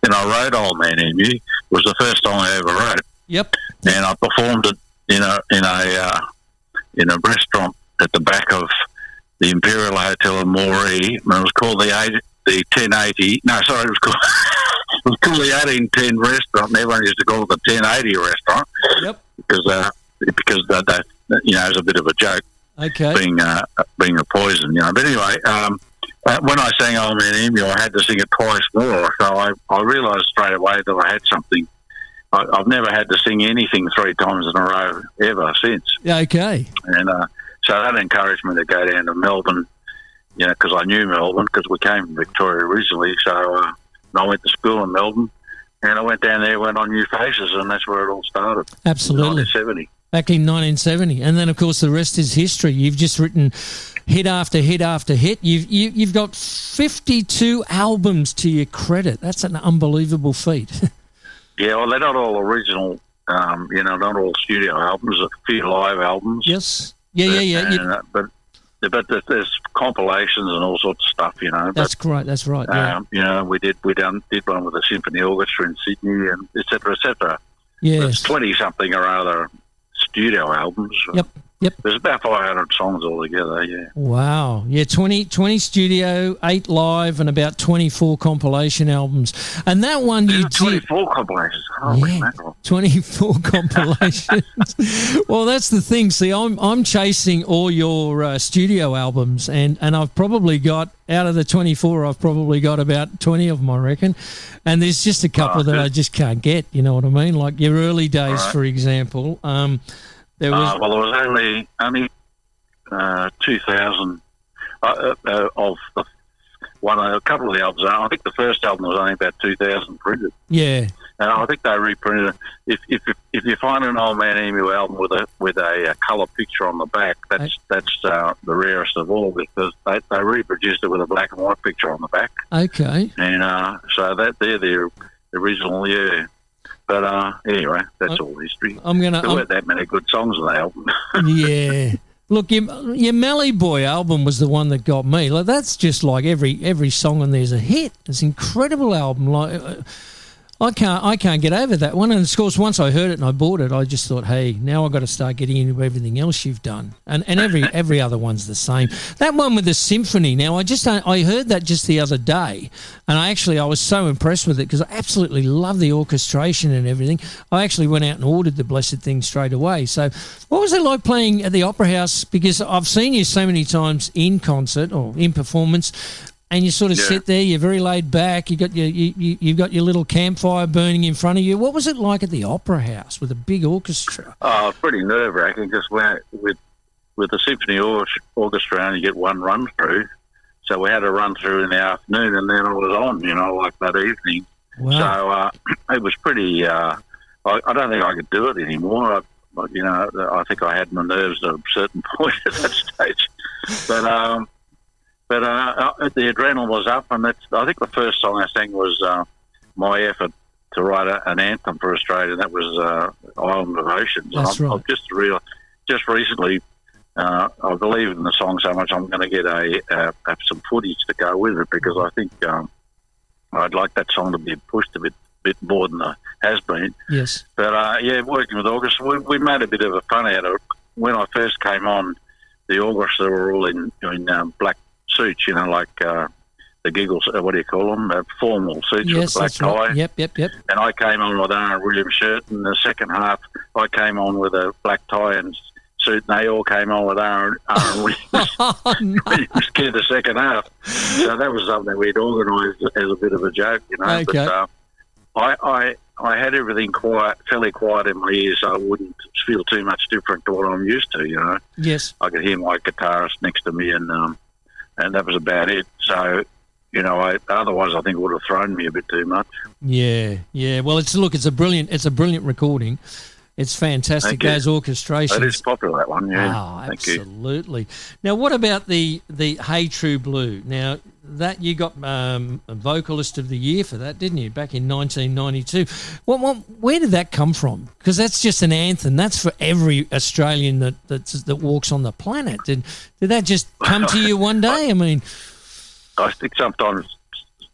then I wrote "Old Man Emu." It was the first song I ever wrote, Yep. and I performed it in a in a uh, in a restaurant at the back of the Imperial Hotel in Moree. And it was called the eight, the ten eighty. No, sorry, it was called it was called the eighteen ten restaurant. And everyone used to call it the ten eighty restaurant Yep. because uh, because that, that you know was a bit of a joke Okay. being uh, being a poison, you know. But anyway, um, uh, when I sang "Old Man Emu," I had to sing it twice more. So I, I realised straight away that I had something. I, I've never had to sing anything three times in a row ever since, Yeah, okay. and uh, so that encouraged me to go down to Melbourne. You know, because I knew Melbourne because we came from Victoria originally. So uh, I went to school in Melbourne, and I went down there, went on New Faces, and that's where it all started. Absolutely. 1970. Back in 1970, and then of course the rest is history. You've just written hit after hit after hit. You've you, you've got 52 albums to your credit. That's an unbelievable feat. Yeah, well, they're not all original, um, you know, not all studio albums, a few live albums. yes. Yeah, yeah, yeah. You- uh, but but there's, compilations and all sorts of stuff, you know. that's great. That's right. Yeah. um, you know, we did we done did one with the symphony orchestra in Sydney, and et cetera, et cetera. yes. There's twenty something or other studio albums. Yep. Yep. There's about 500 songs altogether. Yeah. Wow. Yeah, 20, 20 studio, 8 live, and about 24 compilation albums. And that one you There's did. 24 compilations. Holy Yeah. mackerel. 24 compilations. well, that's the thing. See, I'm I'm chasing all your uh, studio albums, and and I've probably got out of the 24, I've probably got about 20 of them, I reckon. And there's just a couple Oh, that. I just can't get. You know what I mean? Like your early days, Right. for example. Um, there was Uh, well, there was only only uh, two thousand uh, uh, of the one. A couple of the albums. I think the first album was only about two thousand printed, yeah, and I think they reprinted. it. If if if you find an old man emu album with a with a, uh colour picture on the back, that's that's uh, the rarest of all because they they reproduced it with a black and white picture on the back, okay. and uh, so that they're the original. Yeah. But uh, anyway, that's Uh, all history. I'm gonna. There I'm- weren't that many good songs on the album. yeah. Look, your, your Mallee Boy album was the one that got me. Like that's just like every every song on there's a hit. It's an incredible album. Like uh, I can't I can't get over that one. And of course, once I heard it and I bought it, I just thought, hey, now I've got to start getting into everything else you've done, and and every every other one's the same. That one with the symphony. Now I just I heard that just the other day, and I actually I was so impressed with it because I absolutely love the orchestration and everything. I actually went out and ordered the blessed thing straight away. So, what was it like playing at the Opera House? Because I've seen you so many times in concert or in performance and you sort of Yeah. sit there. You're very laid back. You got your you, you, you've got your little campfire burning in front of you. What was it like at the Opera House with a big orchestra? Oh, pretty nerve wracking because with with the symphony or- orchestra, only get one run through. So we had a run through in the afternoon, and then it was on. You know, like that evening. Wow. So uh, it was pretty. Uh, I, I don't think I could do it anymore. I, you know, I think I had my nerves at a certain point at that stage. But um, but uh, uh, the adrenaline was up, and that's. I think the first song I sang was uh, my effort to write a, an anthem for Australia. and That was uh, Island of Oceans. And That's right. I've just real, just recently. Uh, I believe in the song so much. I'm going to get a uh, have some footage to go with it because I think um, I'd like that song to be pushed a bit bit more than it has been. yes. But uh, yeah, working with August, we, we made a bit of a fun out of it. When I first came on, the orchestra were all in in um, black suits, you know, like uh, the giggles. Uh, what do you call them? Uh, formal suits Yes, with black that's right. tie. Yep, yep, yep. And I came on with R.M. Williams shirt, and the second half I came on with a black tie and suit, and they all came on with R.M., R.M. Williams. Oh, no. Williams kid the second half. So that was something we'd organised as a bit of a joke, you know. But, Okay. uh, I, I I had everything quiet, fairly quiet in my ears, so I wouldn't feel too much different to what I'm used to. You know, Yes. I could hear my guitarist next to me, and um, and that was about it. So, you know, I, otherwise I think it would have thrown me a bit too much. Yeah, yeah. Well, it's look, it's a brilliant, it's a brilliant recording. It's fantastic. Those orchestrations. It is popular that one, yeah. Oh, Thank you. absolutely. Now, what about the the Hey True Blue? Now that you got um, a vocalist of the year for that, didn't you? Back in 1992. What, what, where did that come from? Because that's just an anthem. That's for every Australian that that walks on the planet. Did did that just come to you one day? I mean, I think sometimes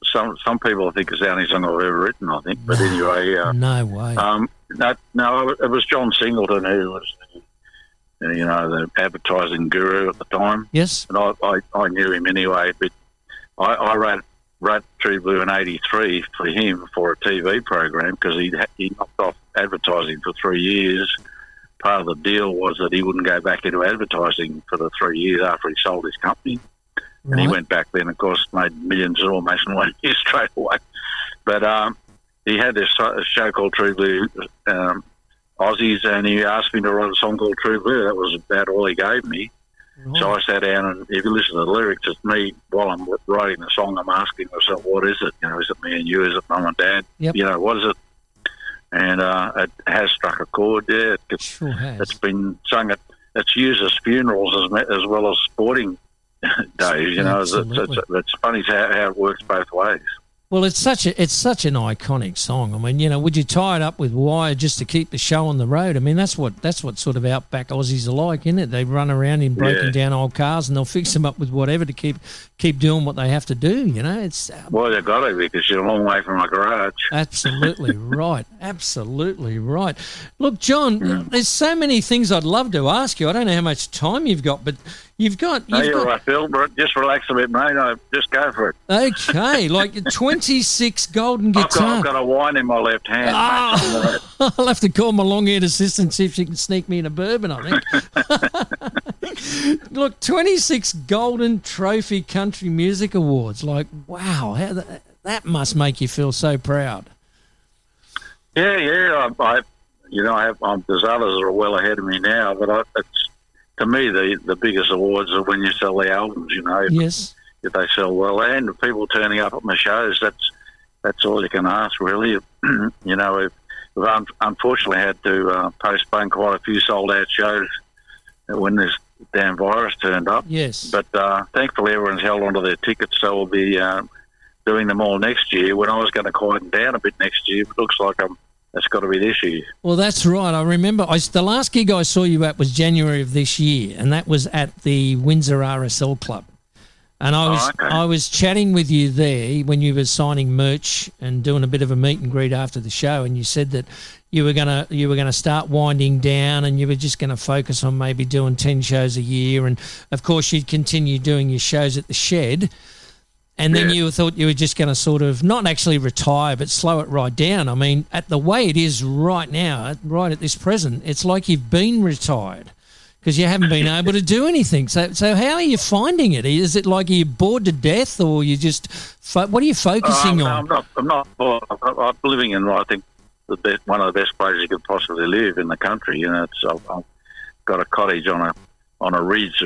some some people think it's the only song I've ever written. I think, but anyway, uh, no way. Um, no, no, it was John Singleton who was, the, you know, the advertising guru at the time, yes. and I, I, I knew him anyway. But I, I wrote wrote True Blue in '83 for him for a TV program because he he knocked off advertising for three years. Part of the deal was that he wouldn't go back into advertising for the three years after he sold his company. And he went back then, of course, made millions almost in one year straight away. But um, he had this show called True Blue um, Aussies, and he asked me to write a song called True Blue. That was about all he gave me. So I sat down, and if you listen to the lyrics, it's me while I'm writing the song. I'm asking myself, "What is it? You know, is it me and you? Is it mum and dad? Yep. You know, what is it?" And uh, it has struck a chord. Yeah, it's, Sure has. it's been sung at it's used as funerals as as well as sporting days. You know, it's, it's, it's, it's funny how, how it works both ways. Well, it's such a it's such an iconic song. I mean, you know, would you tie it up with wire just to keep the show on the road? I mean, that's what that's what sort of outback Aussies are like, isn't it? They run around in broken Yeah. down old cars and they'll fix them up with whatever to keep keep doing what they have to do. You know, it's uh, Well, they've got to because you're a long way from my garage. absolutely right, absolutely right. Look, John, there's so many things I'd love to ask you. I don't know how much time you've got, but you've got No, you've you're got right, Phil. Just relax a bit, mate. I, just go for it. okay, like 26 golden I've. I've got a wine in my left hand. Ah. I'll have to call my long-haired assistant see if she can sneak me in a bourbon. I think. Look, twenty-six Golden Trophy Country Music Awards. Like, wow, how that, that must make you feel so proud. Yeah, yeah. I, I you know, I have, um, there's others that are well ahead of me now, but I, it's to me the the biggest awards are when you sell the albums. You know, Yes, if they sell well, and people turning up at my shows. That's that's all you can ask, really. you know, we've, we've un- unfortunately had to uh, postpone quite a few sold out shows when this damn virus turned up. yes. But uh, thankfully, everyone's held onto their tickets, so we'll be uh, doing them all next year. When I was going to quieten down a bit next year, it looks like I'm, that's got to be this year. Well, that's right. I remember I, the last gig I saw you at was January of this year, and that was at the Windsor RSL Club. And I Oh, was okay. I was chatting with you there when you were signing merch and doing a bit of a meet and greet after the show, and you said that you were gonna you were gonna start winding down, and you were just gonna focus on maybe doing ten shows a year, and of course you'd continue doing your shows at the shed, and then Yeah. you thought you were just going to sort of not actually retire, but slow it right down. I mean, at the way it is right now, right at this present, it's like you've been retired because you haven't been able to do anything. So, so how are you finding it? Is it like you're bored to death, or you just fo- what are you focusing Um, on? I'm not. I'm not. I'm I'm living in. I think the best, one of the best places you could possibly live in the country. You know, it's. I've, I've got a cottage on a on a ridge.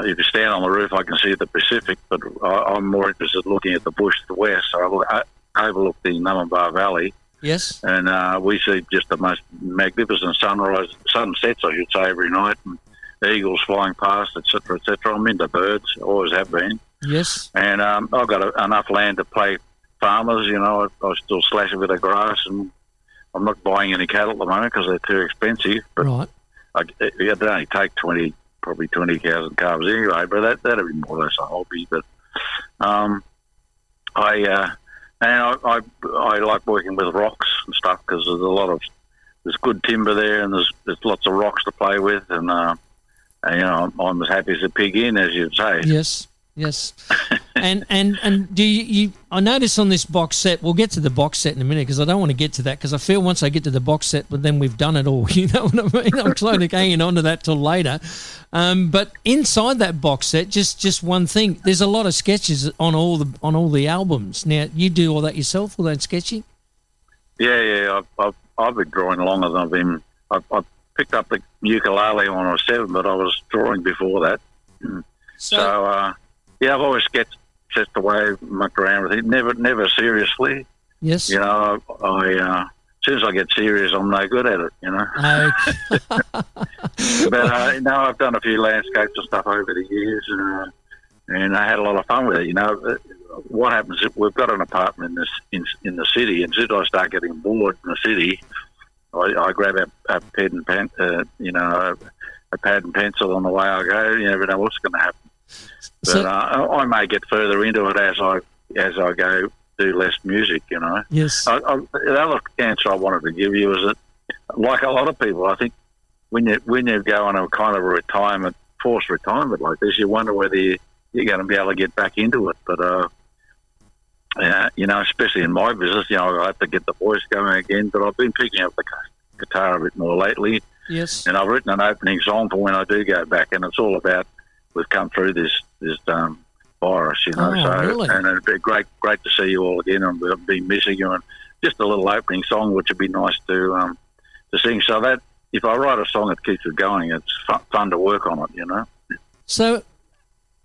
If you stand on the roof, I can see the Pacific, but I, I'm more interested looking at the bush to the west. So I, look, I overlook the Numinbah Valley, yes. and uh, we see just the most magnificent sunrise, sunsets, I should say, every night, and eagles flying past, etc., etc. I'm into birds, always have been Yes. and um, I've got a, enough land to play farmers. You know, I, I still slash a bit of grass, and I'm not buying any cattle at the moment because they're too expensive. But Right. I, it, it'd only take twenty, probably twenty thousand calves anyway. But that that'd be more or less a hobby. But um, I uh, and I, I I like working with rocks and stuff because there's a lot of there's good timber there, and there's there's lots of rocks to play with, and. Uh, and, you know, I'm, I'm as happy as a pig in, as you'd say. Yes. Yes. and and and do you, you? I notice on this box set. We'll get to the box set in a minute because I don't want to get to that because I feel once I get to the box set, but then we've done it all. You know what I mean? I'm kind of hanging on to that till later. Um, but inside that box set, just just one thing. There's a lot of sketches on all the on all the albums. Now you do all that yourself, all that sketching. Yeah, yeah. I've, I've, I've been drawing longer than I've been. I, I picked up the ukulele when I was seven, but I was drawing before that. So, uh, yeah, I've always sketched, sketched away, mucked around with it. Never, never seriously. yes. You know, I, I uh, as soon as I get serious, I'm no good at it. You know. Okay. but uh, no, I've done a few landscapes and stuff over the years, and, uh, and I had a lot of fun with it. You know, Uh, what happens? We've got an apartment in this in, in the city, and as soon as I start getting bored in the city, I, I grab a, a pen and pen, uh, you know, a, a pad and pencil on the way I go. You never know what's going to happen. But So- uh, I I may get further into it as I as I go do less music. You know. yes. I, I, the other answer I wanted to give you is that, like a lot of people, I think when you when you go on a kind of a retirement, forced retirement like this, you wonder whether you, you're going to be able to get back into it. But uh, yeah, you know, especially in my business, you know, I have to get the voice going again. But I've been picking up the guitar a bit more lately, Yes. and I've written an opening song for when I do go back, and it's all about we've come through this this um, virus, you know. Oh, so really? and it'd be great great to see you all again, and we've been missing you, and just a little opening song, which would be nice to um, to sing. So that if I write a song that keeps it going, it's fun, fun to work on it, you know. So,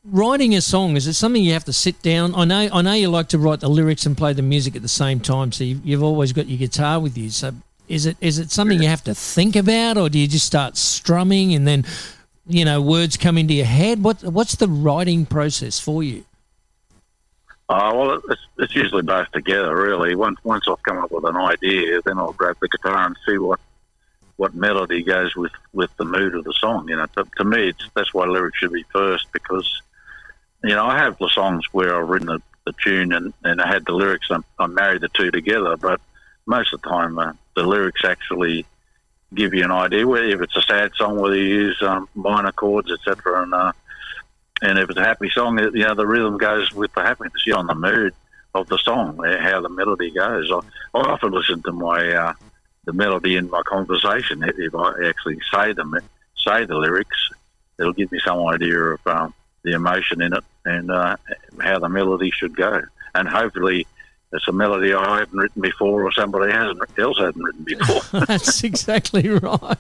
writing a song is it something you have to sit down? I know, I know you like to write the lyrics and play the music at the same time. So you've, you've always got your guitar with you. So is it is it something you have to think about, or do you just start strumming and then, you know, words come into your head? What what's the writing process for you? Uh, well, it's, it's usually both together, really. Once once I've come up with an idea, then I'll grab the guitar and see what what melody goes with, with the mood of the song. You know, to, to me, that's why lyrics should be first because you know I have the songs where I've written the, the tune and, and I had the lyrics and I married the two together, but most of the time uh, the lyrics actually give you an idea. Whether if it's a sad song, whether you use um, minor chords, etc., and uh, and if it's a happy song, you know, the rhythm goes with the happiness. You're on the mood of the song, how the melody goes. I, I often listen to my uh, the melody in my conversation. If if I actually say them, say the lyrics, it'll give me some idea of um, the emotion in it and uh, how the melody should go. And hopefully, it's a melody I haven't written before or somebody hasn't, else hasn't written before. That's exactly right.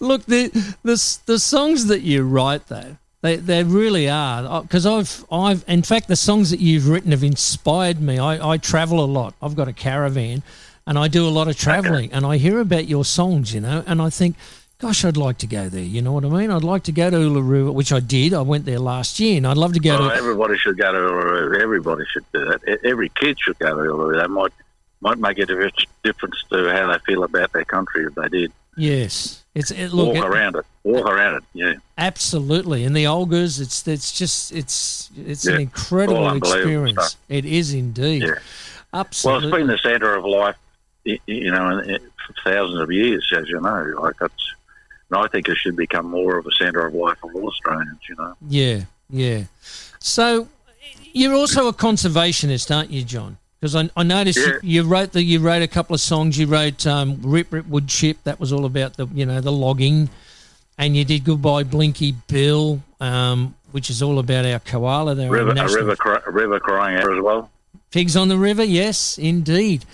Look, the the the songs that you write though, they they really are because I've I've in fact the songs that you've written have inspired me. I I travel a lot. I've got a caravan, and I do a lot of traveling, and I hear about your songs, you know, and I think. Gosh, I'd like to go there. You know what I mean? I'd like to go to Uluru, which I did. I went there last year, and I'd love to go Oh, to. everybody should go to Uluru. Everybody should do that. Every kid should go to Uluru. That might might make a difference difference to how they feel about their country if they did. Yes, it's it, look walk it- around it, walk around it. Yeah, absolutely. And the Olgas, it's it's just it's it's an incredible experience. stuff. It is indeed. Yeah. Well, it's been the centre of life, you know, in- thousands of years, as you know. Like that's, and I think it should become more of a centre of life for all Australians. You know. Yeah, yeah. So you're also a conservationist, aren't you, John? Because I, I noticed Yeah. you, you wrote the you wrote a couple of songs. You wrote um, "Rip Rip Wood Chip." That was all about the you know the logging, and you did "Goodbye Blinky Bill," um, which is all about our koala. There, River, a river, cry, a river crying out as well. Pigs on the river. Yes, indeed.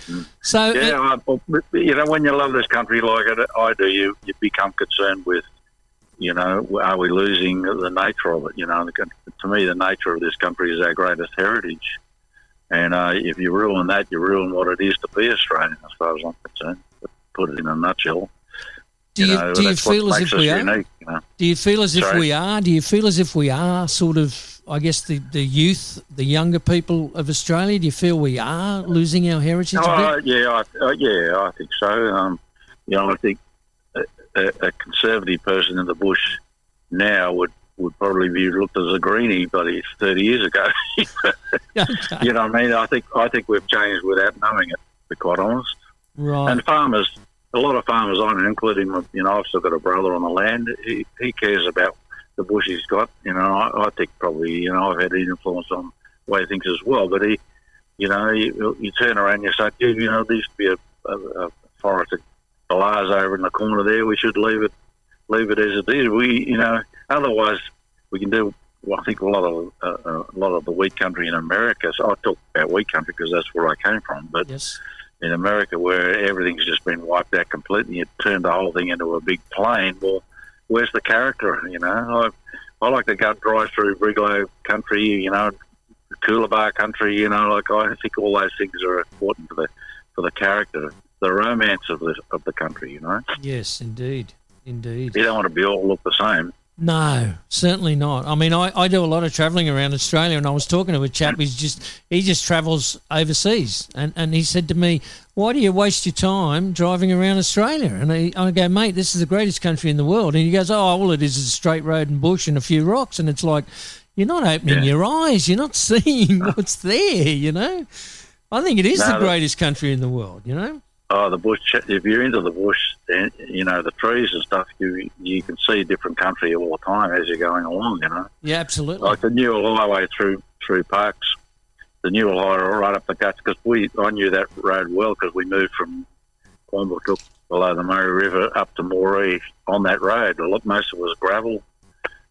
So uh, Yeah, I, you know, when you love this country like it, I do, you you become concerned with, you know, are we losing the nature of it? You know, to me, the nature of this country is our greatest heritage, and uh, if you ruin that, you ruin what it is to be Australian, as far as I'm concerned. Put it in a nutshell. do you, know, do you feel as if we are? unique, you know. Do you feel as if we are? Do you feel as if we are sort of, I guess, the, the youth, the younger people of Australia? Do you feel we are losing our heritage a Oh, bit? yeah, I, uh, yeah, I think so. Um, you know, I think a, a, conservative person in the bush now would, would probably be looked as a greenie, but it's thirty years ago. Okay. you know what I mean? I think I think we've changed without knowing it. To be quite honest, Right. and farmers, a lot of farmers I know, including you know, I've still got a brother on the land. He, he cares about the bush he's got. You know, I, I think probably you know I've had an influence on the way he thinks as well. But he, you know, you, you turn around and you say, "Gee, you know, there used to be a, a, a forest of galahs over in the corner there. We should leave it, leave it as it is. We, you know, otherwise we can do. Well, I think a lot of uh, uh, a lot of the wheat country in America. So I talk about wheat country because that's where I came from. But yes. in America, where everything's just been wiped out completely, you turn the whole thing into a big plain. Well, where's the character? You know, I, I like to go drive through Brigalow country. You know, Coolabah country. You know, like I think all those things are important for the for the character, the romance of the of the country. You know, Yes, indeed. Indeed. you don't want to be all look the same. No, certainly not. I mean, I, I do a lot of travelling around Australia, and I was talking to a chap who's just he just travels overseas, and, and he said to me, "Why do you waste your time driving around Australia?" And I, I go, "Mate, this is the greatest country in the world." And he goes, "Oh, all it is is a straight road and bush and a few rocks," and it's like you're not opening Yeah. your eyes, you're not seeing what's there. You know, I think it is No, the greatest country in the world. You know, Oh, the bush. If you're into the bush, then you know the trees and stuff. You you can see different country all the time as you're going along. You know. yeah, absolutely. like the Newell Highway through through Parkes, the Newell Highway right up the guts because we I knew that road well because we moved from Quambatook below the Murray River up to Moree on that road. A lot most of it was gravel,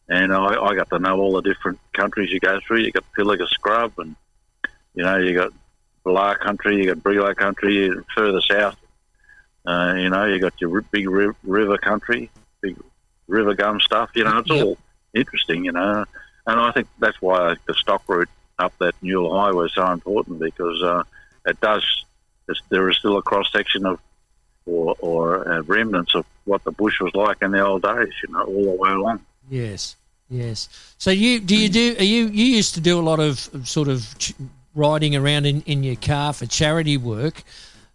and I, I got to know all the different countries you go through. You got Pilliga Scrub, and you know you got Blar Country, you got Brigalow Country, further south. Uh, you know you got your big ri- river country, big river gum stuff. You know it's Yep. all interesting. You know. And I think that's why the stock route up that Newell Highway is so important because uh, it does. There is still a cross section of, or, or uh, remnants of what the bush was like in the old days. You know, all the way along. Yes, yes. So you do you do are you you used to do a lot of sort of riding around in, in your car for charity work.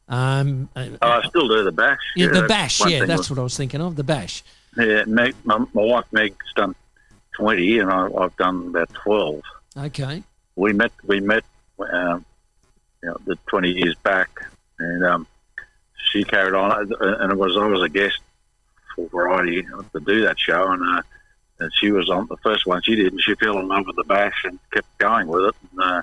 Um, uh, Oh, I still do the bash. yeah, the that's bash. Yeah, that's what I was thinking of. The bash. Yeah, Meg, my, my wife Meg's done twenty, and I, I've done about twelve. Okay. We met. We met. Um, you know, the twenty years back, and um, she carried on, and it was I was a guest for Variety to do that show, and uh, and she was on the first one she did, and she fell in love with the bash and kept going with it. And uh,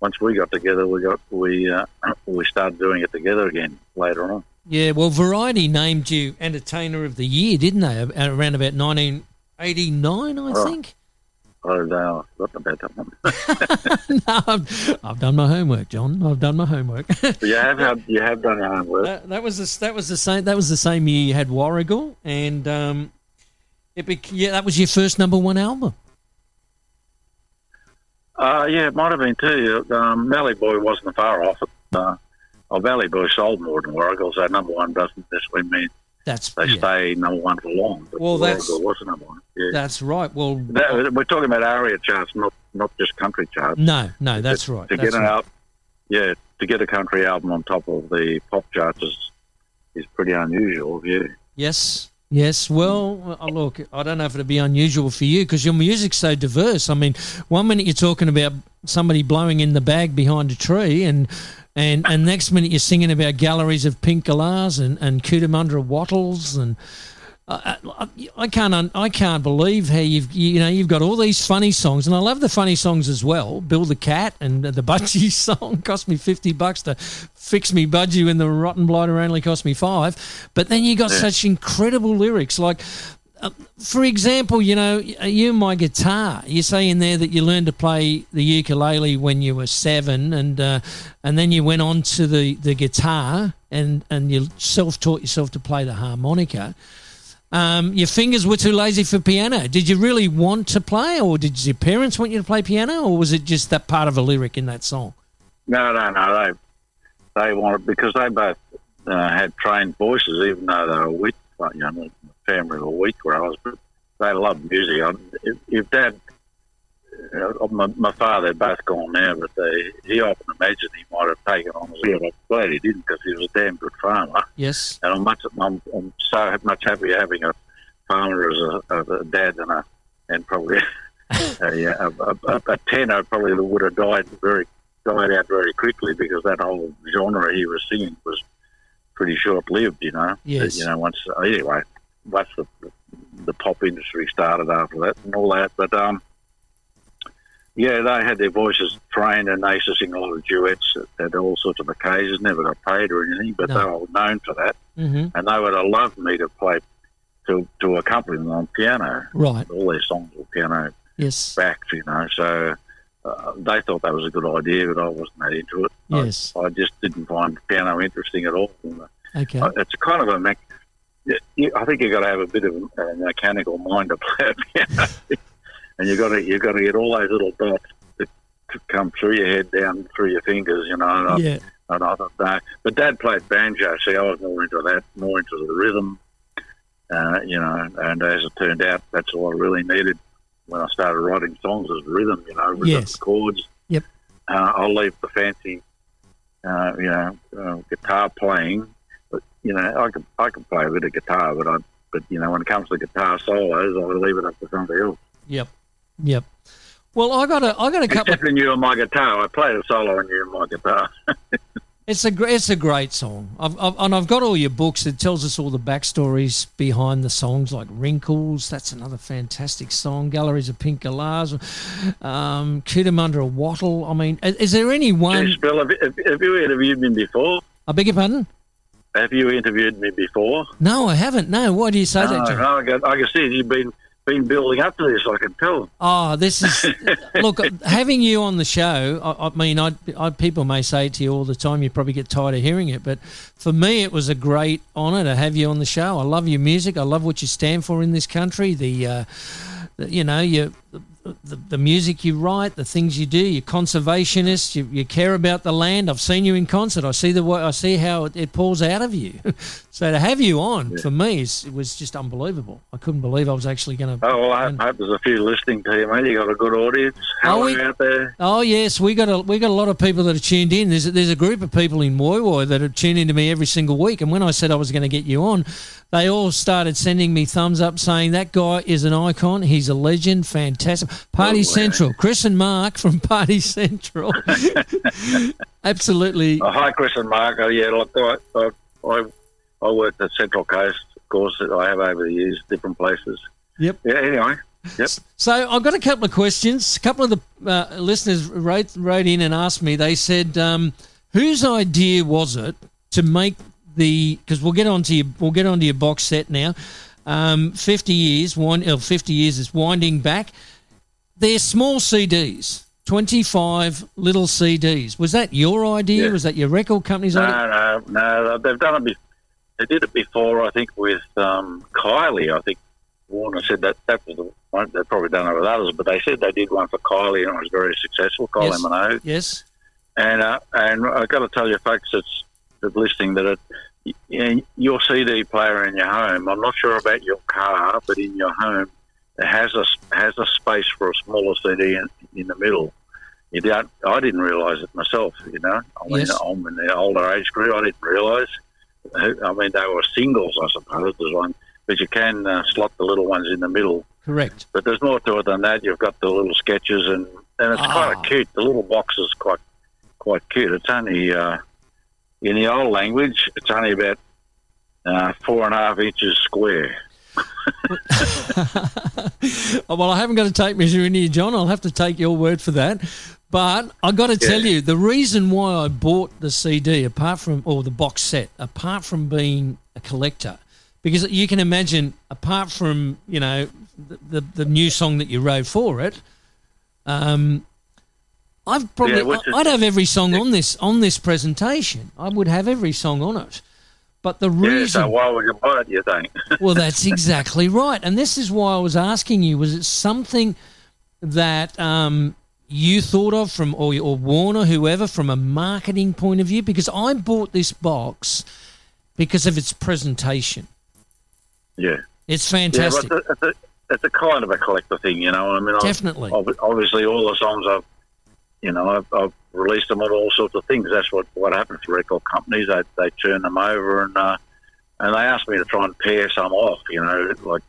once we got together, we got we uh, we started doing it together again later on. Yeah. Well, Variety named you Entertainer of the Year, didn't they? Around about 1989, I Oh. think. Don't know, I forgot about that one. no, I've, I've done my homework, John. I've done my homework. You have had, you have done your homework. that, that was the, that was the same that was the same year you had Warrigal, and um, it bec- yeah, that was your first number one album. Uh, yeah, it might have been too. Um, Mallee Boy wasn't far off it. Uh, well, Mallee Boy sold more than Warrigal, so number one doesn't necessarily mean That's they yeah, stay number one for long. But Well, that's- was number one. Yeah. that's right. Well, That- we're talking about ARIA charts, not not just country charts. no, no, that's right. To that's get an right. album, yeah, to get a country album on top of the pop charts is is pretty unusual. Yeah, Yes. Yes. Well, uh, look, I don't know if it'd be unusual for you because your music's so diverse. I mean, one minute you're talking about somebody blowing in the bag behind a tree, and and and next minute you're singing about galleries of pink galahs and and Cootamundra wattles and. I, I, I can't un, I can't believe how you've you know you've got all these funny songs and I love the funny songs as well. Bill the Cat and the Budgie song cost me fifty bucks to fix me budgie when the rotten blighter only cost me five. But then you got such incredible lyrics like. Uh, for example, you know, you and my guitar. You say in there that you learned to play the ukulele when you were seven, and uh, and then you went on to the, the guitar, and and you self taught yourself to play the harmonica. Um, your fingers were too lazy for piano. Did you really want to play, or did your parents want you to play piano, or was it just that part of a lyric in that song? No, no, no. They they wanted because they both uh, had trained voices, even though they were wheat, you know, family were wheat growers. But they loved music. I, if, if Dad, my, my father, both gone now, but they, he often imagined he might have taken on a. I'm glad he didn't because he was a damn good farmer. Yes. And I'm much, I'm, I'm so much happier having a farmer as a, as a dad than a, and probably a, a, a, a, a tenor probably would have died very, died out very quickly because that whole genre he was singing was pretty short lived, you know. Yes. You know, once, anyway, once the, the pop industry started after that and all that. But, um, yeah, they had their voices trained and they used to sing a lot of duets at, at all sorts of occasions, never got paid or anything, but No. they were known for that hmm and they would have loved me to play to to accompany them on piano. Right. All their songs were piano Yes. backed, you know. So uh, they thought that was a good idea, but I wasn't that into it. I- Yes. I, just didn't find piano interesting at all. And, uh, Okay. It's kind of a mech- I think you've got to have a bit of a mechanical mind to play a piano, and you got to you got to get all those little dots that come through your head down through your fingers, you know. And I, Yeah. and I thought, no. But Dad played banjo, see, I was more into that, more into the rhythm, uh, you know. And as it turned out, that's all I really needed when I started writing songs was rhythm, you know, rhythm Yes. chords. Yep. Uh, I'll leave the fancy, uh, you know, uh, guitar playing, but you know, I could I could play a bit of guitar, but I, but you know, when it comes to guitar solos, I leave it up to somebody else. Yep. Yep. Well, I got a I got a couple. Of, Except when you and my guitar, I played a solo on you and my guitar. it's a it's a great song. I've, I've, and I've got all your books. It tells us all the backstories behind the songs, like Wrinkles. That's another fantastic song. Galleries of Pink Galahs. Um, Cootamundra Wattle. I mean, is, is there any one? Geez, Bill, have, have, have you interviewed me before? I beg your pardon. Have you interviewed me before? No, I haven't. No. Why do you say that, No, John? no, I, can, I can see you've been been building up to this. I can tell. Oh, this is look having you on the show. I, I mean, I, I people may say it to you all the time. You probably get tired of hearing it, but for me, it was a great honour to have you on the show. I love your music. I love what you stand for in this country. The, uh, the you know, you. The, the music you write, the things you do, you're conservationist. You, you care about the land. I've seen you in concert. I see the way. I see how it, it pours out of you. so to have you on for me, is, it was just unbelievable. I couldn't believe I was actually going to. Oh, well, I hope there's a few listening to you, mate. You got a good audience. Oh, how Oh, are we- out there? Oh yes, we got a we got a lot of people that are tuned in. There's a, there's a group of people in Woy Woy that are tuning to me every single week. And when I said I was going to get you on, they all started sending me thumbs up, saying that guy is an icon. He's a legend, fantastic. Party Oh. Central, Chris and Mark from Party Central. Absolutely. Oh, hi, Chris and Mark. Oh, yeah, look, I, I, I, worked at Central Coast. Of course, I have over the years, different places. Yep. Yeah, anyway. Yep. So I've got a couple of questions. A couple of the uh, listeners wrote wrote in and asked me. They said, um, "Whose idea was it to make the?" Because we'll get onto your we'll get onto your box set now. Um, Fifty years, one uh, fifty years is winding back. They're small CDs, twenty five little CDs. Was that your idea? Yeah. Was that your record company's idea? No, no, no. They've done it. Be- they did it before, I think, with um, Kylie. I think Warner said that that was the one. They've probably done it with others, but they said they did one for Kylie and it was very successful. Kylie Yes. Minogue. Yes. And uh, and I've got to tell you, folks, it's that's listening that it, you your CD player in your home. I'm not sure about your car, but in your home, has a has a space for a smaller CD in, in the middle. You don't, I didn't realise it myself. You know, I mean, Yes. I'm in the older age group. I didn't realise. I mean, they were singles, I suppose. There's one, but you can uh, slot the little ones in the middle. Correct. But there's more to it than that. You've got the little sketches, and, and it's quite Ah. cute. The little box is quite quite cute. It's only uh, in the old language. It's only about uh, four and a half inches square. Oh, well, I haven't got a tape measure in here, John. I'll have to take your word for that. But I got to tell you, the reason why I bought the CD, apart from or the box set, apart from being a collector, because you can imagine, apart from you know the the, the new song that you wrote for it, um, I've probably Yeah, is- I'd have every song on this on this presentation. I would have every song on it. But the Yeah, reason so why would you buy it? You think? well, that's exactly right. And this is why I was asking you: was it something that um, you thought of from, or, or Warner, whoever, from a marketing point of view? Because I bought this box because of its presentation. yeah. It's fantastic. but it's a, it's, a, it's a kind of a collector thing, you know. I mean, I've- Definitely. obviously, all the songs I've, you know, I've, I've released them on all sorts of things. That's what what happens to record companies. They they turn them over and uh, and they asked me to try and pair some off, you know, like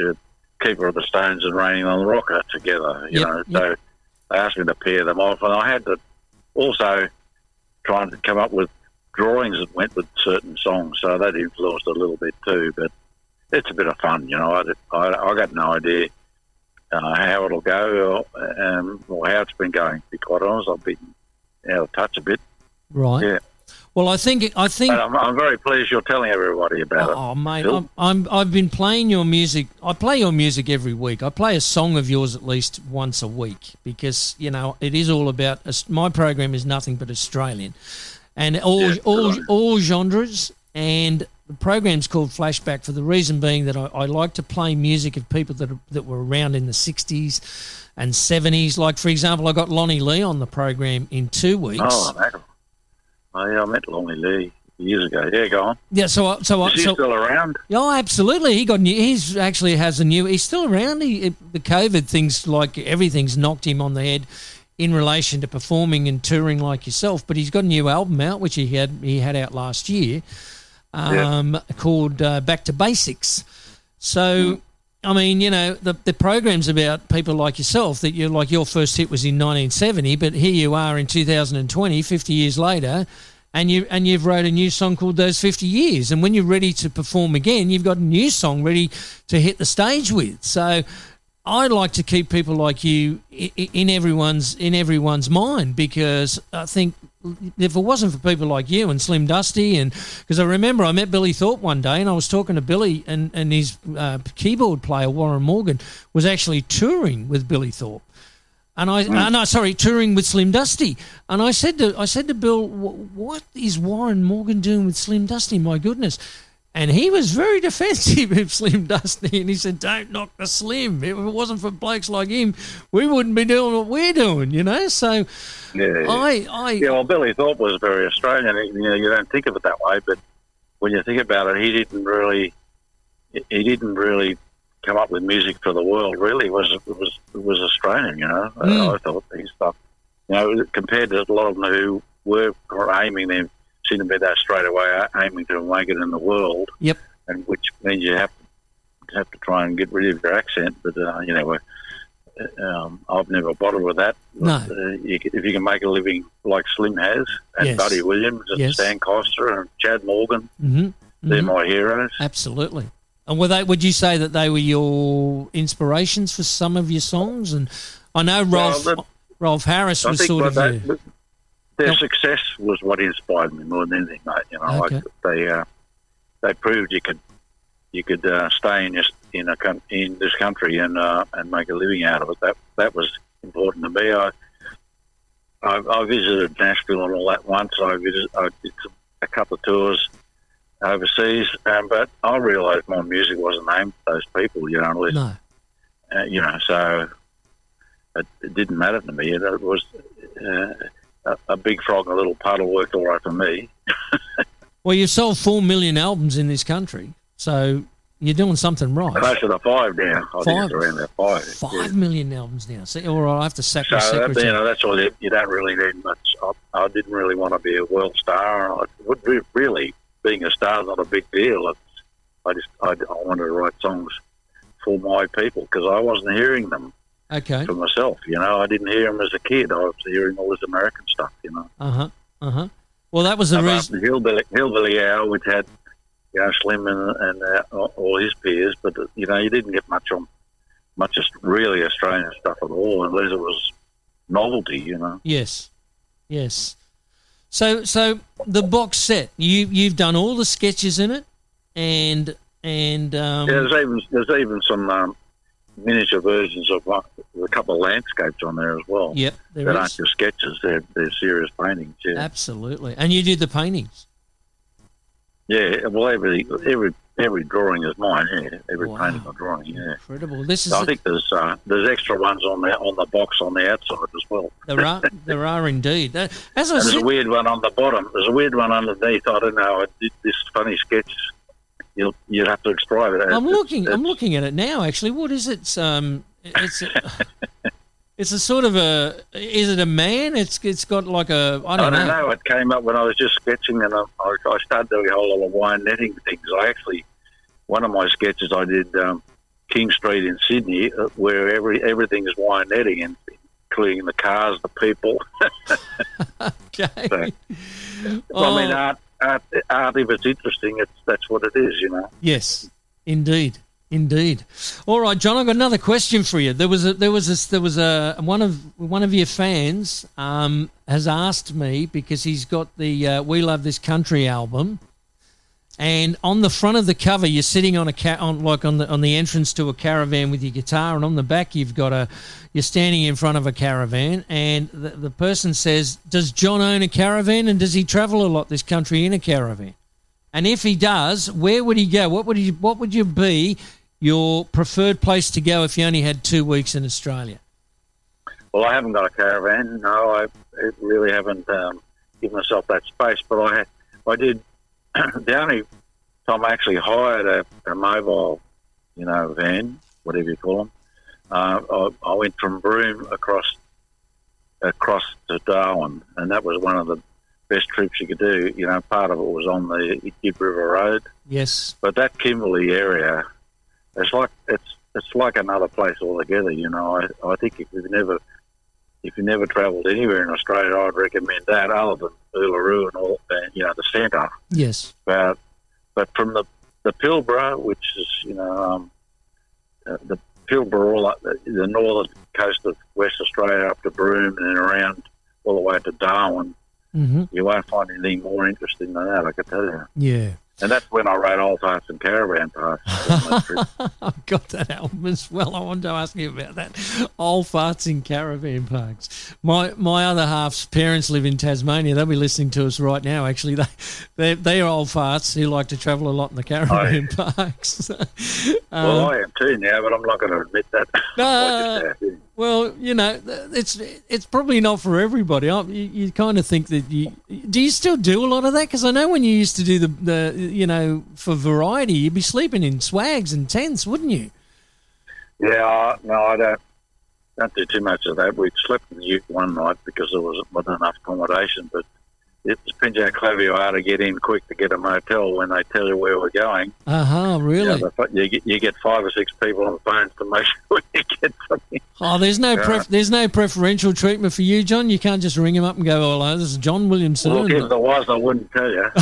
uh, Keeper of the Stones and Raining on the Rocker together, you Yep, know. yep. So they asked me to pair them off, and I had to also try and come up with drawings that went with certain songs. So that influenced a little bit too, but it's a bit of fun, you know. I, I, I got no idea uh, how it'll go or, um, or how it's been going. To be quite honest, I've been out of touch a bit. right. Yeah, Well, I think I think. I'm, I'm very pleased you're telling everybody about it. Oh, mate, Phil? I'm, I'm, I've been playing your music. I play your music every week. I play a song of yours at least once a week because, you know, it is all about. My program is nothing but Australian and all, Yeah, all, right. all genres. And the program's called Flashback for the reason being that I, I like to play music of people that, are, that were around in the 60s and 70s. Like, for example, I got Lonnie Lee on the program in two weeks. Oh, that, oh, yeah, I met Lonnie Lee years ago. Yeah, go on. Yeah, so I, so I, Is he so still around? Oh, absolutely. He got new. He's actually has a new. He's still around. He, the COVID things, like everything's knocked him on the head in relation to performing and touring like yourself. But he's got a new album out, which he had he had out last year, um, called uh, Back to Basics. So. I mean, you know, the the program's about people like yourself that you're like your first hit was in 1970, but here you are in 2020, 50 years later, and you and you've wrote a new song called Those 50 Years. And when you're ready to perform again, you've got a new song ready to hit the stage with. So I like to keep people like you in everyone's in everyone's mind because I think if it wasn't for people like you and Slim Dusty and because I remember I met Billy Thorpe one day and I was talking to Billy and and his uh, keyboard player Warren Morgan was actually touring with Billy Thorpe. And I, uh, no, sorry, touring with Slim Dusty. And I said to, I said to Bill, what is Warren Morgan doing with Slim Dusty? My goodness. And he was very defensive of Slim Dusty. And he said, don't knock the Slim. If it wasn't for blokes like him, we wouldn't be doing what we're doing, you know? So Yeah. I, I, Yeah, well, Billy Thorpe was very Australian. You know, you don't think of it that way, but when you think about it, he didn't really, he didn't really come up with music for the world. Really, it was it was it was Australian. You know, Mm. I thought his stuff. You know, compared to a lot of them who were aiming, they seem to be that straight away aiming to make it in the world. Yep. and which means you have to have to try and get rid of your accent. But uh, you know, um, I've never bothered with that. No. Uh, you, if you can make a living like Slim has, and Yes. Buddy Williams, and Yes. Stan Coster, and Chad Morgan, hmm they're my heroes. absolutely. And were they, would you say that they were your inspirations for some of your songs? And I know Rolf, Rolf Harris was sort of that, their success was what inspired me more than anything, mate. You know, Okay. like they uh, they proved you could you could uh, stay in this in a in this country and uh, and make a living out of it. That that was important to me. I I, I visited Nashville and all that once. I visited I did a couple of tours overseas, um, but I realised my music wasn't aimed at those people. You know, unless no. uh, you know, so it, it didn't matter to me. It, it was uh, a, a big frog and a little puddle worked all right for me. Well, you've sold four million albums in this country, so you're doing something right. Closer to five now. I think Five? it's around that five. Five million albums now. See, all right, I have to sack So that, you know, that's all. You, you don't really need much. I, I didn't really want to be a world star. I would re- really being a star is not a big deal. It's, I just I, I wanted to write songs for my people because I wasn't hearing them Okay. for myself. You know, I didn't hear them as a kid. I was hearing all this American stuff. You know, Uh huh. Uh huh. Well, that was the reason. the hillbilly, hillbilly hour, which had you know Slim and, and uh, all his peers, but uh, you know you didn't get much on much just really Australian stuff at all, unless it was novelty. You know. Yes. Yes. So, so the box set you you've done all the sketches in it, and and um, Yeah, there's even there's even some um, miniature versions of a couple of landscapes on there as well. yep, there that is. aren't just sketches; they're they're serious paintings. Yeah, absolutely. And you did the paintings. yeah. Well, every every every drawing is mine. Yeah, every Wow. painting or drawing. Yeah. Incredible. This is So I think there's uh, there's extra ones on the on the box on the outside as well. there are there are indeed. As I And there's a weird one on the bottom. There's a weird one underneath. I don't know. I did this funny sketch. You'll you'd have to describe it. I'm It's- looking. I'm looking at it now. Actually, what is it? It's, Um, it's a, it's a sort of a. Is it a man? It's it's got like a. I I don't, don't know. know. It came up when I was just sketching, and I, I I started doing a whole lot of wine netting things. I actually, one of my sketches I did um, King Street in Sydney, uh, where every everything is wine netting, and including the cars, the people. Okay. So- Oh, I mean, art, art, art. If it's interesting, it's that's what it is. You know. yes, indeed, indeed. All right, John. I've got another question for you. There was a there was a, there was a one of one of your fans um, has asked me because he's got the uh, "We Love This Country" album. And on the front of the cover, you're sitting on a ca- on like on the on the entrance to a caravan with your guitar, and on the back you've got a you're standing in front of a caravan, and the, the person says, "Does John own a caravan, and does he travel a lot this country in a caravan? And if he does, where would he go? What would he what would you be your preferred place to go if you only had two weeks in Australia?" Well, I haven't got a caravan. No, I I really haven't um, given myself that space. But I, I did. The only time I actually hired a, a mobile, you know, van, whatever you call them, uh, I, I went from Broome across across to Darwin, and that was one of the best trips you could do. You know, part of it was on the Gibb River Road, Yes, but that Kimberley area, it's like it's it's like another place altogether. You know, I, I think if you've never if you never travelled anywhere in Australia, I'd recommend that other than Uluru and all, uh, you know, the centre. yes, But but from the the Pilbara, which is you know um, uh, the Pilbara, all up the, the northern coast of West Australia up to Broome and then around all the way to Darwin, hmm you won't find anything more interesting than that. I can tell you. yeah. And that's when I wrote Old and Caravan Parks. trip. I've got that album as well. I wanted to ask you about that. Old farts in caravan parks. My my other half's parents live in Tasmania. They'll be listening to us right now. Actually, they they they are old farts who like to travel a lot in the caravan parks. well, Um, I am too now, but I'm not going to admit that. No, I just have. Well, you know, it's it's probably not for everybody. You, you kind of think that you do. You still do a lot of that because I know when you used to do the the you know for variety, you'd be sleeping in swags and tents, wouldn't you? Yeah, no, I don't. Don't do too much of that. We slept in the Ute one night because there wasn't, wasn't enough accommodation. But it depends how clever you are to get in quick to get a motel when they tell you where we're going. Uh huh. You, Really? know, the- you, get, you get five or six people on the phones to make sure you get something. Oh, there's no Yeah. pref- there's no preferential treatment for you, John. You can't just ring him up and go, "Oh, hello, this is John Williamson." Look, if there was, I wouldn't tell you.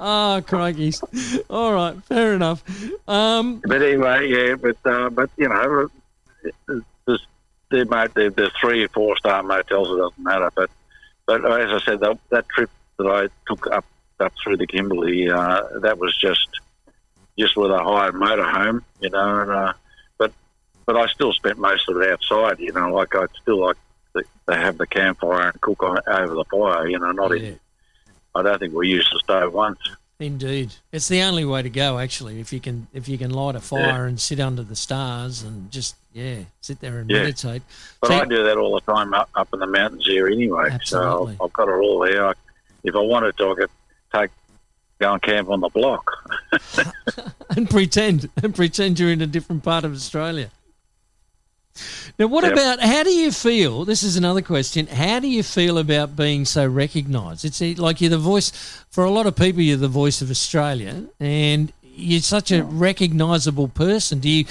oh, crikeys. All right, fair enough. Um, But anyway, yeah, but uh, but you know, there might there, there's three or four star motels. It doesn't matter. But but as I said, that, that trip that I took up up through the Kimberley, uh, that was just just with a hired motorhome, you know. And, uh, but but I still spent most of it outside, you know. Like I still like to, to have the campfire and cook on, over the fire, you know. Not yeah, in. I don't think we used the stove once. Indeed, it's the only way to go. Actually, if you can if you can light a fire and sit under the stars and just yeah, sit there and Yeah. meditate. But So- I do that all the time up, up in the mountains here anyway. Absolutely. So I've got it all there. I, if I wanted to, I could take go and camp on the block. and pretend and pretend you're in a different part of Australia. Now, what Yep. about how do you feel? This is another question. How do you feel about being so recognised? It's like you're the voice for a lot of people. You're the voice of Australia, and you're such a recognisable person. Do you?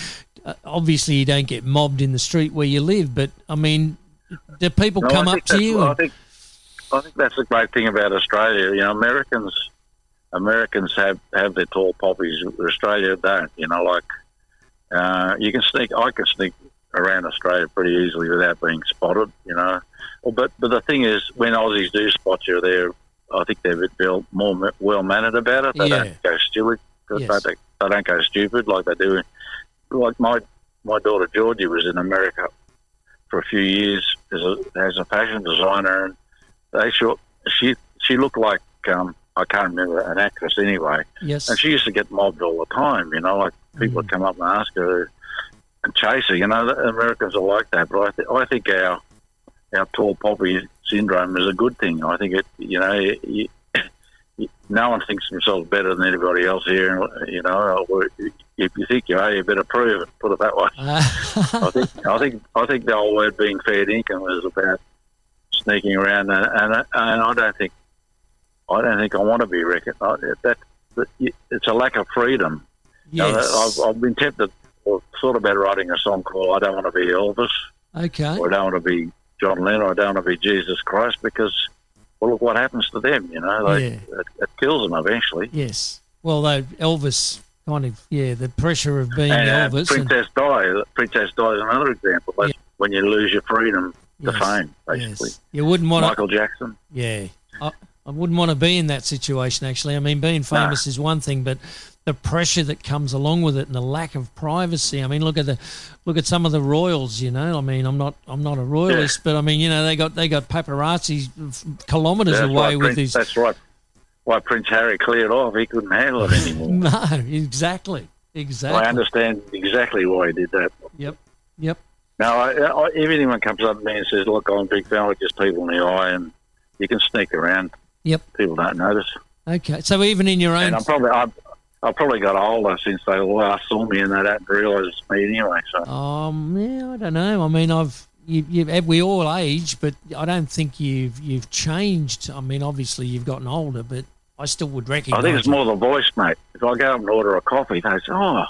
Uh, obviously, you don't get mobbed in the street where you live, but I mean, do people No, come up to you? I and- think I think that's the great thing about Australia. You know, Americans Americans have have their tall poppies. Australia don't. You know, like uh, you can sneak. I can sneak around Australia pretty easily without being spotted. You know, well, but but the thing is, when Aussies do spot you, they're I think they're a bit more well mannered about it. They Yeah. don't go stupid. Yes. They, they don't go stupid like they do. Like my my daughter Georgie was in America for a few years as a as a fashion designer, and they sure she she looked like um, I can't remember an actress anyway, yes, and she used to get mobbed all the time. You know, like people would come up and ask her and chase her. You know, the Americans are like that, but I, th- I think our our tall poppy syndrome is a good thing. I think it. You know. You, you- no one thinks themselves better than anybody else here. You know, if you think you are, you better prove it. Put it that way. I think I think I think the old word being fair dinkum was about sneaking around, and and, and I don't think I don't think I want to be recognised. That, that it's a lack of freedom. Yes. I've, I've been tempted or thought about writing a song called "I Don't Want to Be Elvis" okay. or "I Don't Want to Be John Lennon" "I Don't want to be Jesus Christ" because well, look what happens to them. You know, they, Yeah. it, it kills them eventually. Yes. Well, though Elvis kind of yeah, the pressure of being And uh, Elvis. and- Princess Di, Princess Di is another example. That's Yeah. when you lose your freedom to Yes, fame, basically. Yes. You wouldn't want to. Michael Jackson. Yeah, I, I wouldn't want to be in that situation. Actually, I mean, being famous is one thing, but the pressure that comes along with it and the lack of privacy. I mean, look at the look at some of the royals. You know, I mean, I'm not I'm not a royalist, but I mean, you know, they got they got paparazzi kilometres That's away with Prince, these. That's right. Why Prince Harry cleared off. He couldn't handle it anymore. No, exactly, exactly. I understand exactly why he did that. Yep, yep. Now, I, I, if anyone comes up to me and says, "Look, I'm a big fan," like just people in the eye, and you can sneak around. Yep. People don't notice, Okay, so even in your own and I'm probably I've, I've probably got older since they last saw me, and they don't realise it's me anyway. So Um, yeah, I don't know. I mean, I've you, you've we all age, but I don't think you've you've changed. I mean, obviously you've gotten older, but I still would recognise. I think it's you. more the voice, mate. If I go up and order a coffee, they say, "Oh."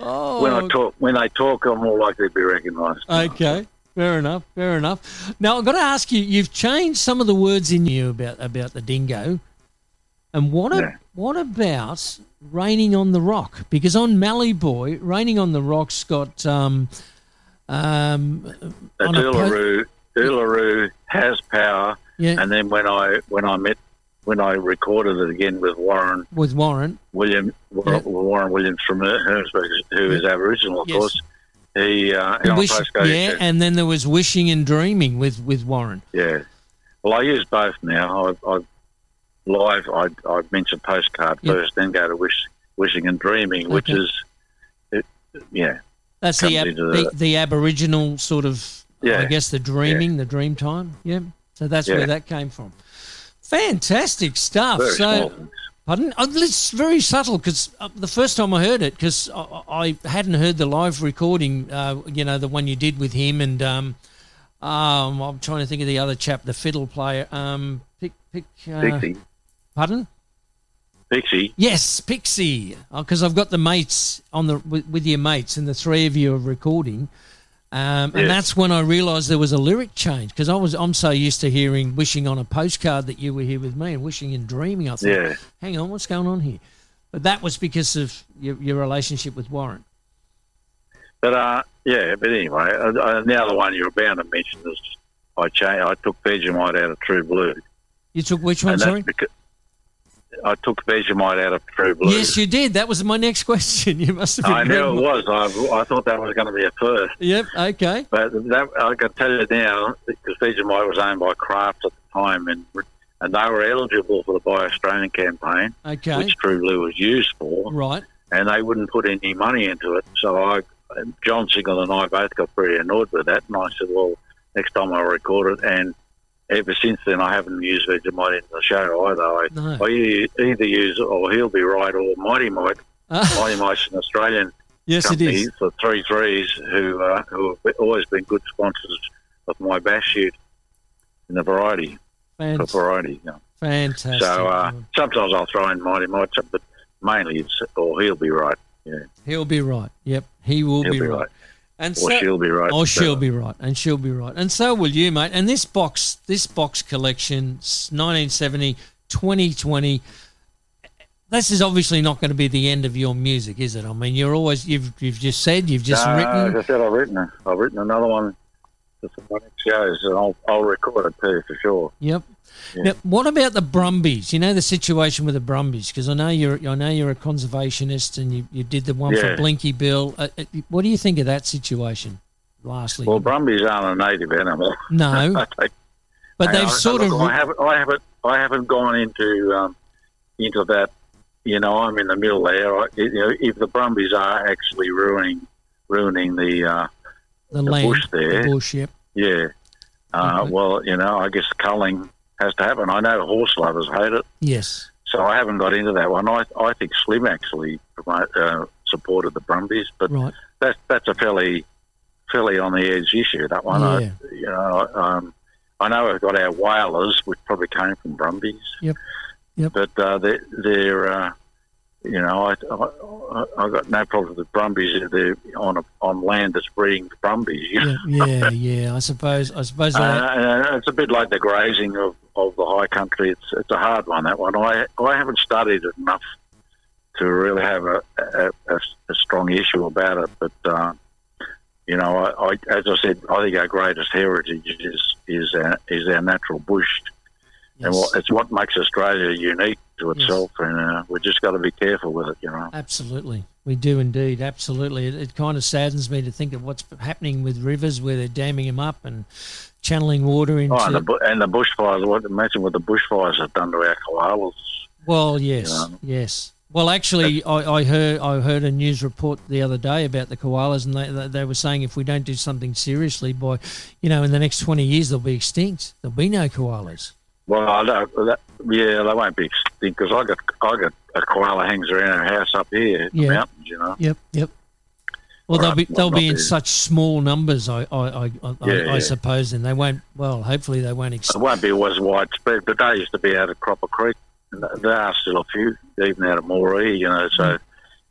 Oh, When I talk, when they talk, I'm more likely to be recognised. okay, fair enough, fair enough. Now I've got to ask you. You've changed some of the words in you about about the dingo, and what a, Yeah. What about raining on the rock? Because on Mallee Boy, raining on the rock's got um um on a po- Uluru. Uluru has power, yeah and then when I when I met when I recorded it again with Warren with Warren. William Yeah. Warren Williams from Hermannsburg, who is Aboriginal, of Yes. course. He uh, wish- yeah, and then there was wishing and dreaming with with Warren. yeah. Well, I use both now. I've, I live. I I mention postcard Yeah. first, then go to wish, wishing and dreaming, which is, it, yeah, That's the, ab- the the- the Aboriginal sort of, Yeah. I guess, the dreaming, the dream time. Yeah. So that's where that came from. Fantastic stuff. very so, pardon? Oh, it's very subtle because uh, the first time I heard it, because I, I hadn't heard the live recording, uh, you know, the one you did with him, and um, um, I'm trying to think of the other chap, the fiddle player. Um, pick, pick, uh, Pixie, pardon? Pixie. Yes, Pixie. Because I've got the mates on the with, with your mates, and the three of you are recording. Um, and Yes. that's when I realised there was a lyric change because I was I'm so used to hearing "wishing on a postcard" that you were here with me and "wishing and dreaming." I thought, Yeah. hang on, what's going on here? But that was because of your, your relationship with Warren. But uh, yeah. But anyway, uh, uh, the other one you're bound to mention is I changed. I took Vegemite out of True Blue. You took which one? Sorry. because I took Vegemite out of True Blue. Yes, you did. That was my next question. You must have. Been I knew it was. I, I thought that was going to be a first. Yep. Okay. But that, I can tell you now, because Vegemite was owned by Kraft at the time, and and they were eligible for the Buy Australian campaign, Okay. which True Blue was used for, Right. and they wouldn't put any money into it. So I, John Single and I both got pretty annoyed with that, and I said, well, next time I'll record it. And ever since then, I haven't used Vegemite in the show either. I, No. I either use, or he'll be right, or Mighty Mite. Ah, Mighty Mite's an Australian Yes, company, is. the Three Threes, who uh, who have always been good sponsors of my bass shoot in the variety for variety. Know. fantastic. So uh, sometimes I'll throw in Mighty Mike, but mainly it's or he'll be right. Yeah, He'll be right. Yep, he will be, be right. right. And Or she'll be right. Or So- she'll be right, and she'll be right, and so will you, mate. And this box, this box collection, s- 1970, 2020. This is obviously not going to be the end of your music, is it? I mean, you're always you've you've just said you've just no, written. As I said, I've written I've written another one my next shows, and I'll I'll record it too for sure. Yep. Now, what about the Brumbies? You know the situation with the Brumbies because I know you're I know you're a conservationist and you, you did the one for Blinky Bill. Uh, uh, what do you think of that situation? Lastly, Well, Brumbies aren't a native animal. no, They- but they've I- sort look, of I haven't, I haven't, I haven't gone into um, into that. You know, I'm in the middle there. I, you know, if the Brumbies are actually ruining ruining the, uh, the, the land, bush there. the bush, yep. yeah. Uh, Okay. Well, you know, I guess culling has to happen. I know horse lovers hate it, Yes, so I haven't got into that one. I, I think Slim actually uh, supported the Brumbies, but right. that's that's a fairly fairly on the edge issue. That one, Yeah. I, you know, um, I know we've got our Walers, which probably came from Brumbies. Yep. Yep. But uh, they're, they're uh, you know, I, I I got no problem with Brumbies if they're on a, on land that's breeding Brumbies. You know? Yeah, yeah, yeah. I suppose. I suppose. Uh, that, and it's a bit like the grazing of, of the high country. It's it's a hard one that one. I I haven't studied it enough to really have a a, a, a strong issue about it. But uh, you know, I, I as I said, I think our greatest heritage is is our, is our natural bush, yes, what, it's what makes Australia unique to Yes. itself. And uh, we've just got to be careful with it. You know. absolutely, we do indeed. Absolutely, it, it kind of saddens me to think of what's happening with rivers where they're damming them up and channeling water into. Oh, and the, and the bushfires. What imagine what the bushfires have done to our koalas. Well, yes, Yeah. yes. Well, actually, I, I heard I heard a news report the other day about the koalas, and they, they they were saying if we don't do something seriously, by you know, in the next twenty years they'll be extinct. There'll be no koalas. Well, I. That, yeah, they won't be extinct because I got I got a koala hangs around our house up here in Yeah. the mountains. You know. Yep, yep. Well, they'll be they'll be in such small numbers. I I I, I, Yeah, I, I yeah. suppose, and they won't. Well, hopefully they won't It extinct. won't be as widespread, but they used to be out of Croppa Creek. And there are still a few, even out of Moree. You know, so Mm.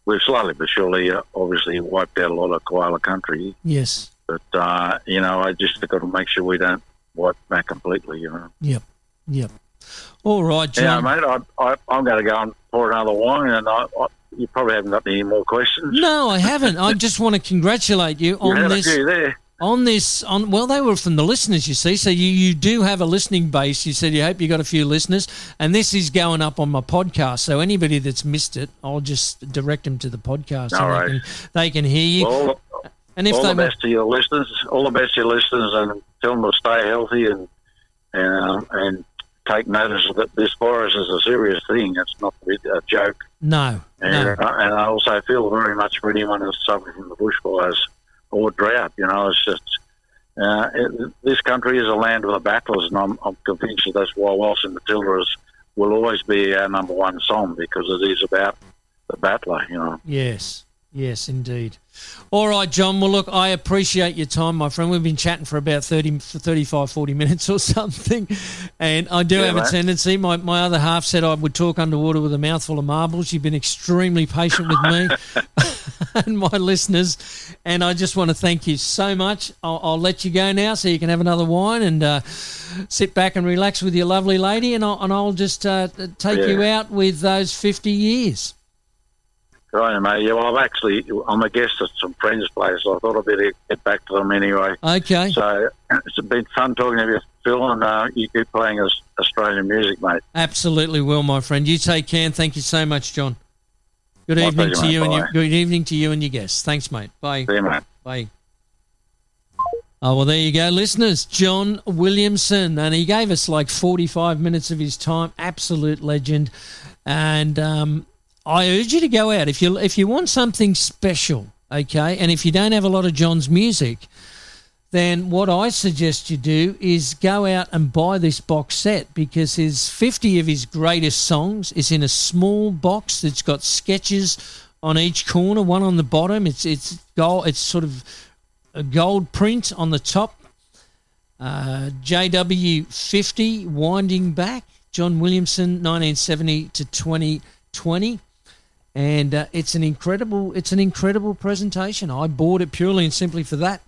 we've slowly but surely, uh, obviously, wiped out a lot of koala country. Yes. But uh, you know, I just got to make sure we don't wipe that completely. You know. Yep. Yep. All right, Yeah, mate. I, I, I'm going to go and pour another wine, and I, I, you probably haven't got any more questions. no, I haven't. I just want to congratulate you on this. on this on well they were from the listeners you see so you, you do have a listening base you said you hope you got a few listeners and this is going up on my podcast so anybody that's missed it i'll just direct them to the podcast All and right. they, can, they can hear you Well, and if all they the best to your listeners. All the best to your listeners, and tell them to stay healthy and and um, and take notice that this virus is a serious thing. It's not a joke. no And, no uh, and I also feel very much for anyone who's suffering from the bushfires or drought. You know, it's just. Uh, it, this country is a land of the battlers, and I'm, I'm convinced that that's why and Matilda is, will always be our number one song because it is about the battler. You know. yes yes indeed all right john well look i appreciate your time my friend we've been chatting for about 30 for 35 40 minutes or something and i do Yeah, have a tendency my, my other half said i would talk underwater with a mouthful of marbles you've been extremely patient with me and my listeners. And I just want to thank you so much. I'll, I'll let you go now so you can have another wine and uh, sit back and relax with your lovely lady. And I'll, and I'll just uh, take you out with those 50 years. Right, mate. Yeah, well, I've actually, I'm a guest at some friends' place. So I thought I'd better get back to them anyway. Okay. So it's been fun talking to you, Phil, and uh, you keep playing us Australian music, mate. Absolutely will, my friend. You take care and thank you so much, John. Good My evening pleasure, to mate. you and your, good evening to you and your guests. Thanks, mate. Bye. See you, mate. Bye. Oh, well, there you go, listeners. John Williamson. And he gave us like 45 minutes of his time. Absolute legend. And um, I urge you to go out. If you, if you want something special, okay, and if you don't have a lot of John's music, then what I suggest you do is go out and buy this box set because his 50 of his greatest songs is in a small box that's got sketches on each corner, one on the bottom. It's it's gold. It's sort of a gold print on the top. Uh, JW50 winding back. John Williamson, 1970 to 2020 and uh, it's an incredible it's an incredible presentation. I bought it purely and simply for that.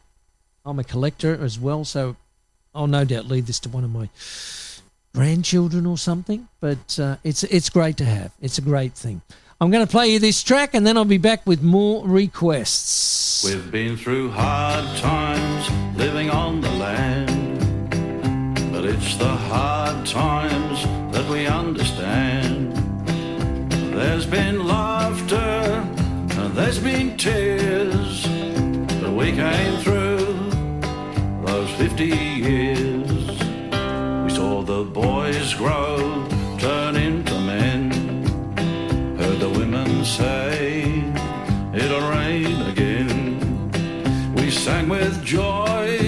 I'm a collector as well, so I'll no doubt leave this to one of my grandchildren or something. But uh, it's it's great to have. It's a great thing. I'm going to play you this track, and then I'll be back with more requests. We've been through hard times living on the land, but it's the hard times that we understand. There's been laughter and there's been tears, but we came through those 50 years. We saw the boys grow, turn into men. Heard the women say, it'll rain again. We sang with joy,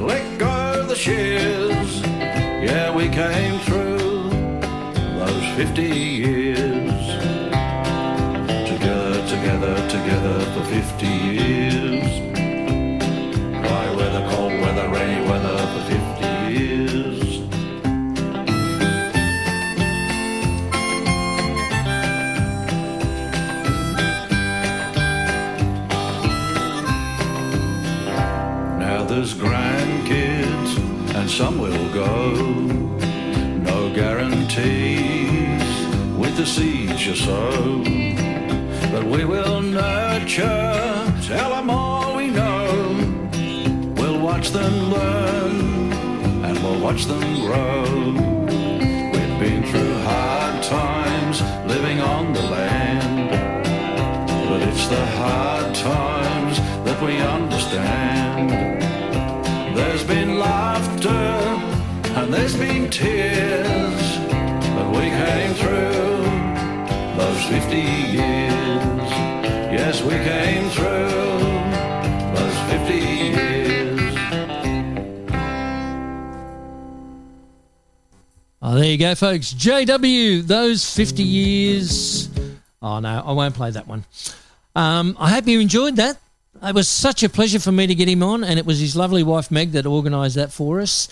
let go the shears. Yeah, we came some will go. No guarantees with the seeds you sow. But we will nurture, tell them all we know. We'll watch them learn, and we'll watch them grow. We've been through hard times living on the land. But it's the hard times that we understand. There's been laughter and there's been tears, but we came through those 50 years. Yes, we came through those 50 years. Oh, there you go, folks. JW, those 50 years. Oh, no, I won't play that one. Um, I hope you enjoyed that. It was such a pleasure for me to get him on, and it was his lovely wife Meg that organised that for us.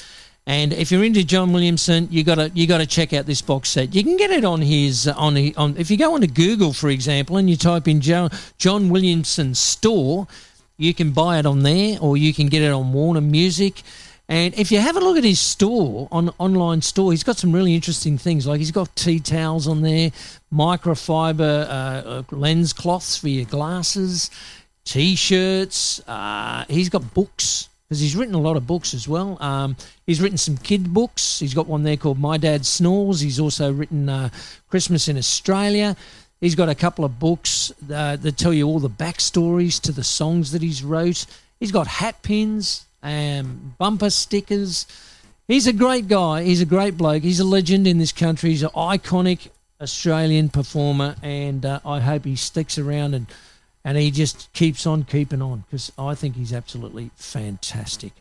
And if you're into John Williamson, you got to you got to check out this box set. You can get it on his on on if you go onto Google, for example, and you type in John, John Williamson store, you can buy it on there, or you can get it on Warner Music. And if you have a look at his store on online store, he's got some really interesting things. Like he's got tea towels on there, microfiber uh, uh, lens cloths for your glasses, t-shirts. Uh, he's got books because he's written a lot of books as well. Um, he's written some kid books. He's got one there called My Dad Snores. He's also written uh, Christmas in Australia. He's got a couple of books uh, that tell you all the backstories to the songs that he's wrote. He's got hat pins, um, bumper stickers. He's a great guy. He's a great bloke. He's a legend in this country. He's an iconic Australian performer, and uh, I hope he sticks around and and he just keeps on keeping on because I think he's absolutely fantastic.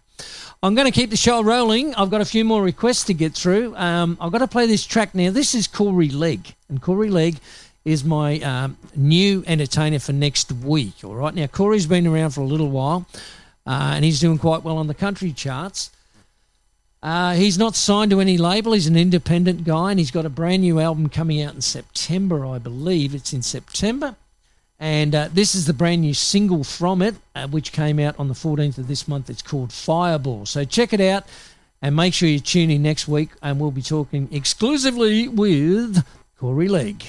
I'm going to keep the show rolling. I've got a few more requests to get through. Um, I've got to play this track now. This is Corey Legg, and Corey Legg is my um, new entertainer for next week. All right, now Corey's been around for a little while, uh, and he's doing quite well on the country charts. Uh, he's not signed to any label. He's an independent guy, and he's got a brand new album coming out in September, I believe. It's in September. And uh, this is the brand new single from it, uh, which came out on the 14th of this month. It's called Fireball. So check it out and make sure you tune in next week, and we'll be talking exclusively with Corey Legg.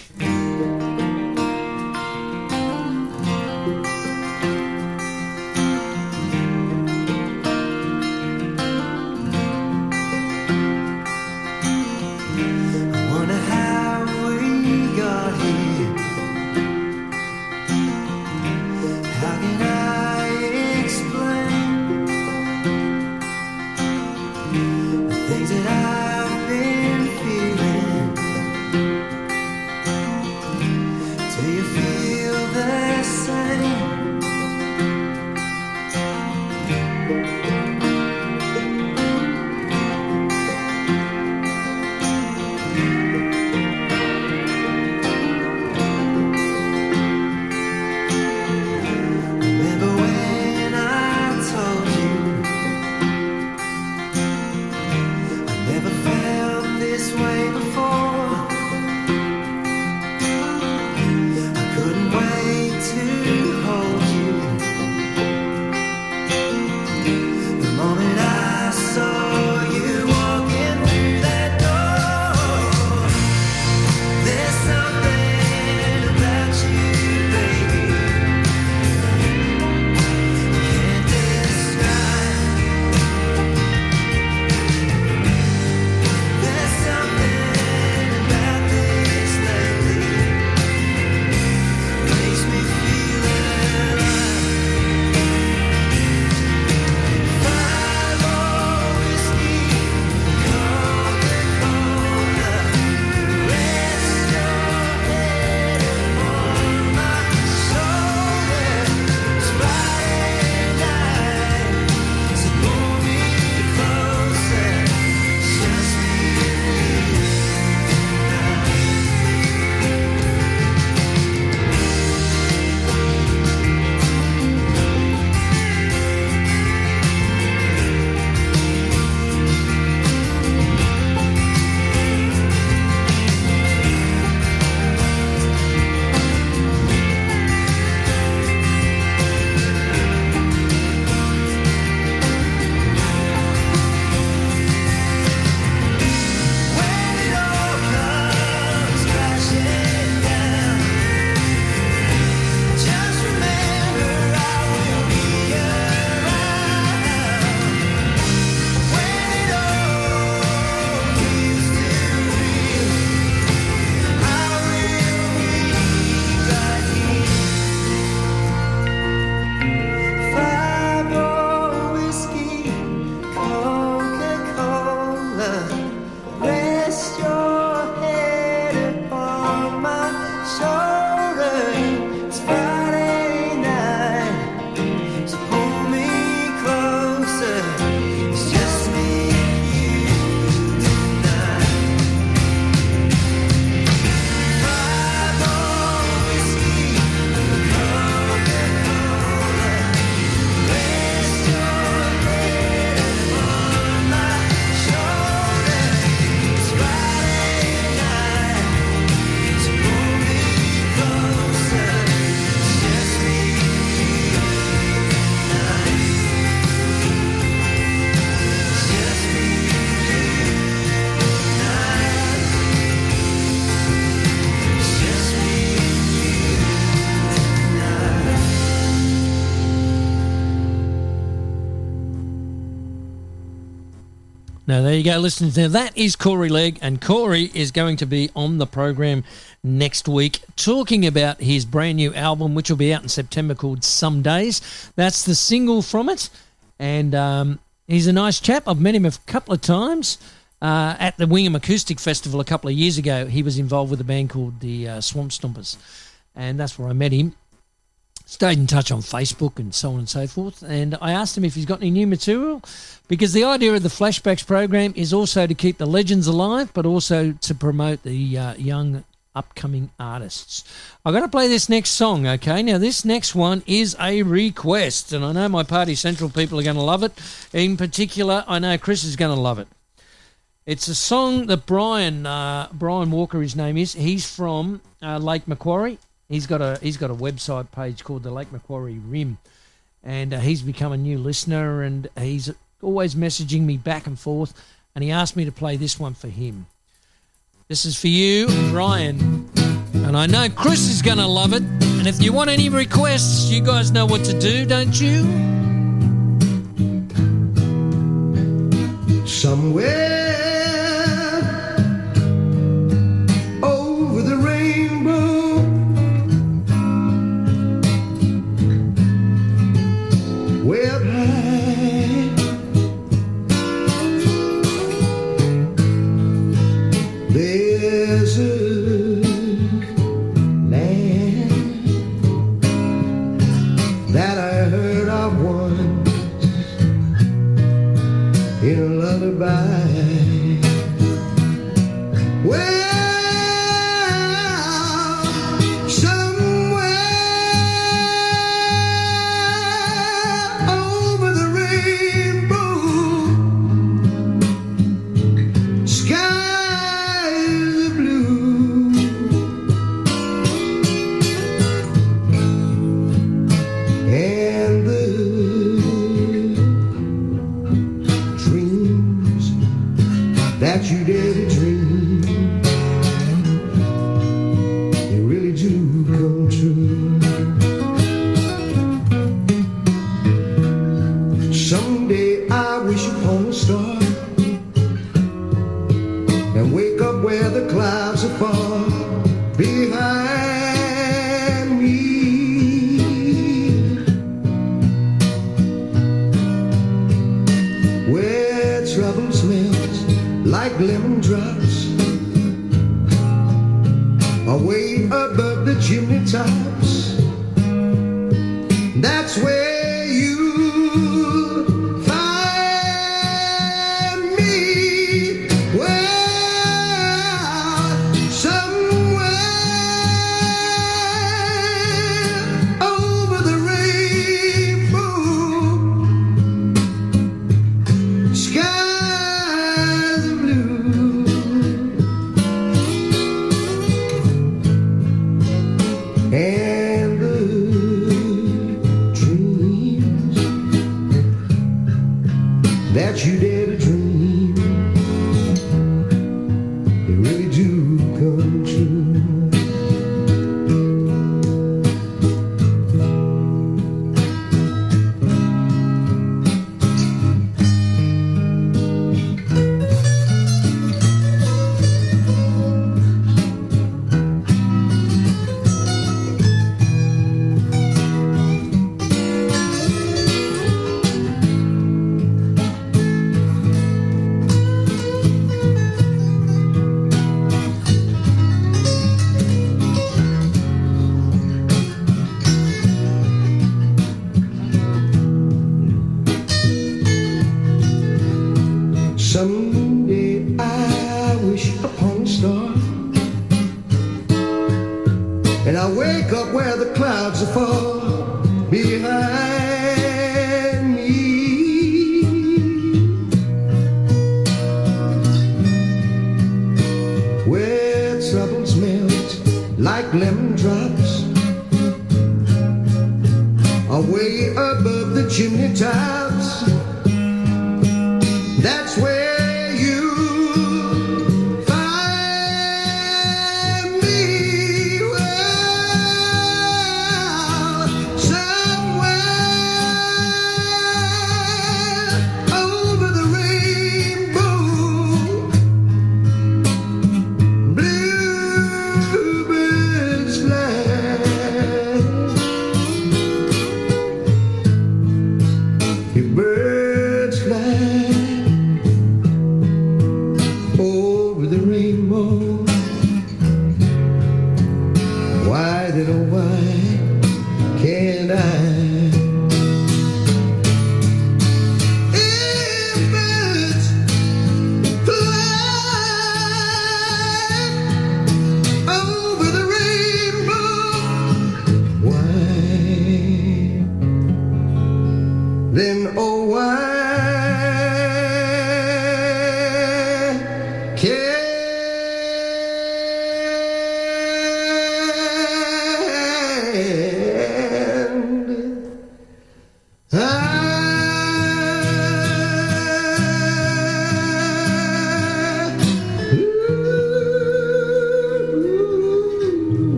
There you go, listeners. Now, that is Corey Legg, and Corey is going to be on the program next week talking about his brand new album, which will be out in September called Some Days. That's the single from it, and um, he's a nice chap. I've met him a couple of times. Uh, at the Wingham Acoustic Festival a couple of years ago, he was involved with a band called the uh, Swamp Stompers, and that's where I met him stayed in touch on Facebook and so on and so forth. And I asked him if he's got any new material because the idea of the Flashbacks program is also to keep the legends alive, but also to promote the uh, young upcoming artists. I've got to play this next song, okay? Now, this next one is a request, and I know my Party Central people are going to love it. In particular, I know Chris is going to love it. It's a song that Brian uh, Brian Walker, his name is. He's from uh, Lake Macquarie. He's got a he's got a website page called the Lake Macquarie Rim, and uh, he's become a new listener, and he's always messaging me back and forth. And he asked me to play this one for him. This is for you, Ryan, and I know Chris is going to love it. And if you want any requests, you guys know what to do, don't you? Somewhere in a lullaby.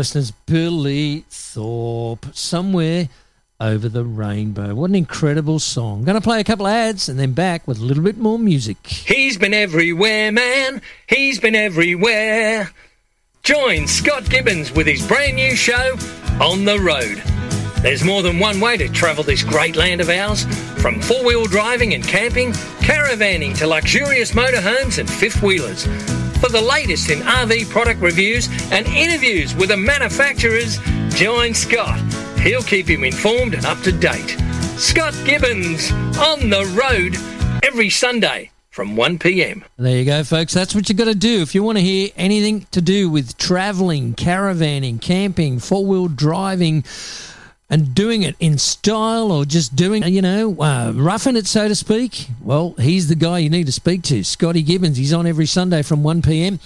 Listeners. Billy Thorpe, somewhere over the rainbow. What an incredible song. Going to play a couple ads and then back with a little bit more music. He's been everywhere, man. He's been everywhere. Join Scott Gibbons with his brand new show, On the Road. There's more than one way to travel this great land of ours, from four wheel driving and camping, caravanning to luxurious motorhomes and fifth wheelers. For the latest in RV product reviews and interviews with the manufacturers, join Scott. He'll keep you informed and up to date. Scott Gibbons on the road every Sunday from 1 p.m. There you go, folks. That's what you've got to do. If you want to hear anything to do with traveling, caravanning, camping, four wheel driving, and doing it in style or just doing, you know, uh, roughing it, so to speak, well, he's the guy you need to speak to. Scotty Gibbons. He's on every Sunday from 1 p.m.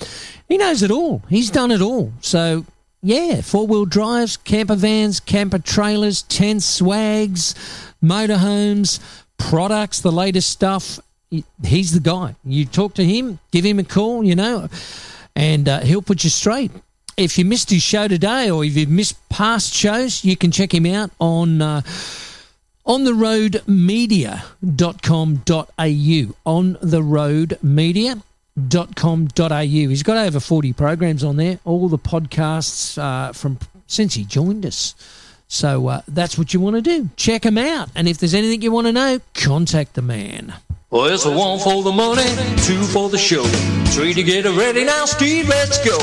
He knows it all. He's done it all. So, yeah, four wheel drives, camper vans, camper trailers, tents, swags, motorhomes, products, the latest stuff. He's the guy. You talk to him, give him a call, you know, and uh, he'll put you straight. If you missed his show today or if you've missed past shows, you can check him out on uh, on the. He's got over 40 programs on there, all the podcasts uh, from since he joined us. So uh, that's what you want to do. Check him out. And if there's anything you want to know, contact the man. Well, it's a one for the money, two for the show, three to get it ready. Now, Steve, let's go.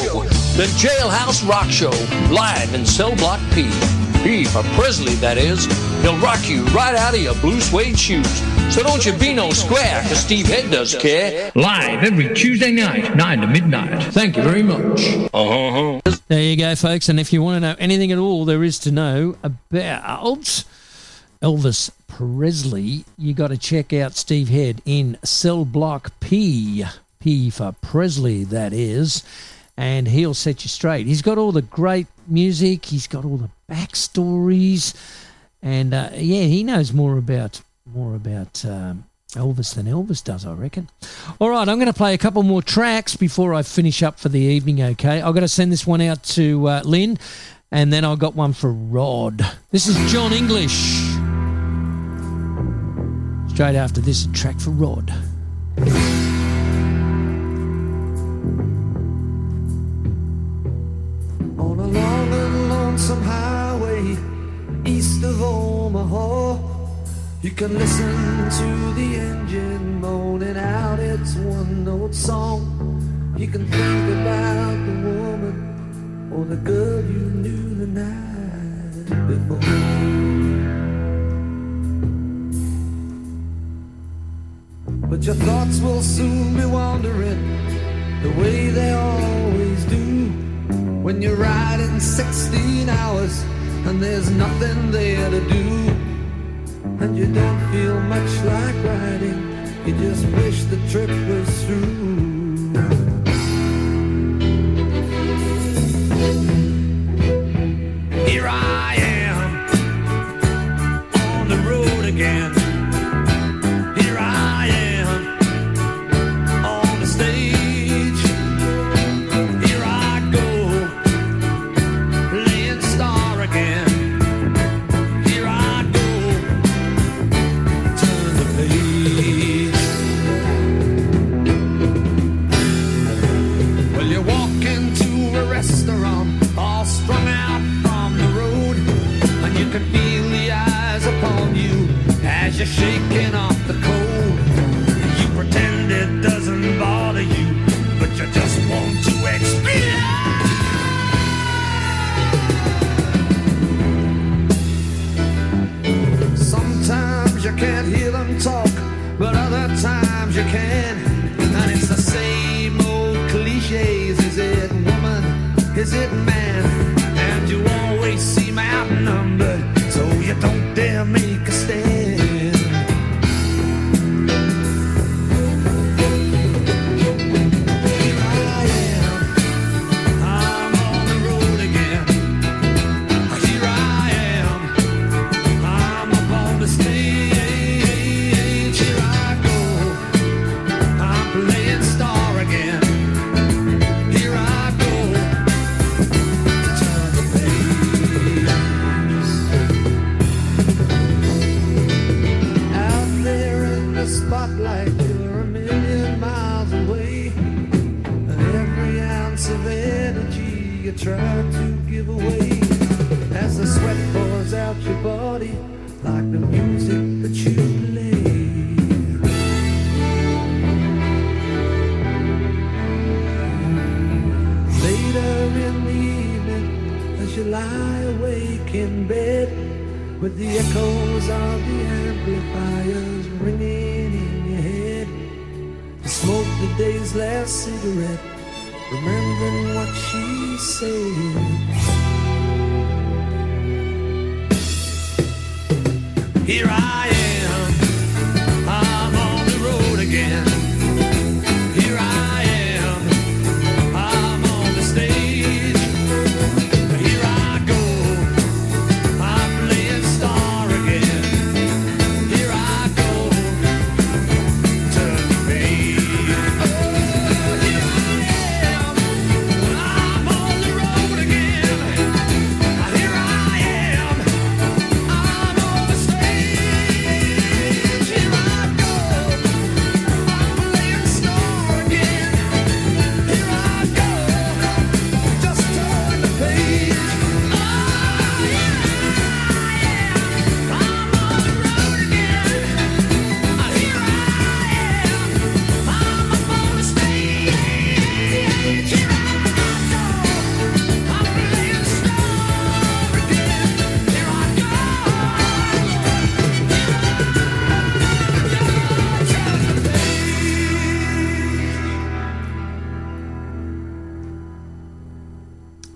The Jailhouse Rock Show, live in Cell Block P. P for Presley, that is. He'll rock you right out of your blue suede shoes. So don't you be no square, cause Steve Head does care. Live every Tuesday night, 9 to midnight. Thank you very much. Uh-huh. There you go, folks. And if you want to know anything at all there is to know about Elvis Presley, you got to check out Steve Head in Cell Block P. P for Presley, that is. And he'll set you straight. He's got all the great music, he's got all the backstories. And uh, yeah, he knows more about more about um, Elvis than Elvis does, I reckon. All right, I'm going to play a couple more tracks before I finish up for the evening. Okay, I've got to send this one out to uh, Lynn, and then I've got one for Rod. This is John English. Straight after this, a track for Rod. On a long and lonesome highway east of Omaha, you can listen to the engine moaning out its one note song. You can think about the woman or the girl you knew the night before. But your thoughts will soon be wandering the way they always do. When you're riding 16 hours and there's nothing there to do, and you don't feel much like riding, you just wish the trip was through. Can. And it's the same old cliches. Is it woman? Is it man? Energy you try to give away as the sweat pours out your body like the music that you play. Later in the evening, as you lie awake in bed, with the echoes of the amplifiers ringing in your head, you smoke the day's last cigarette, remembering what she said. Here I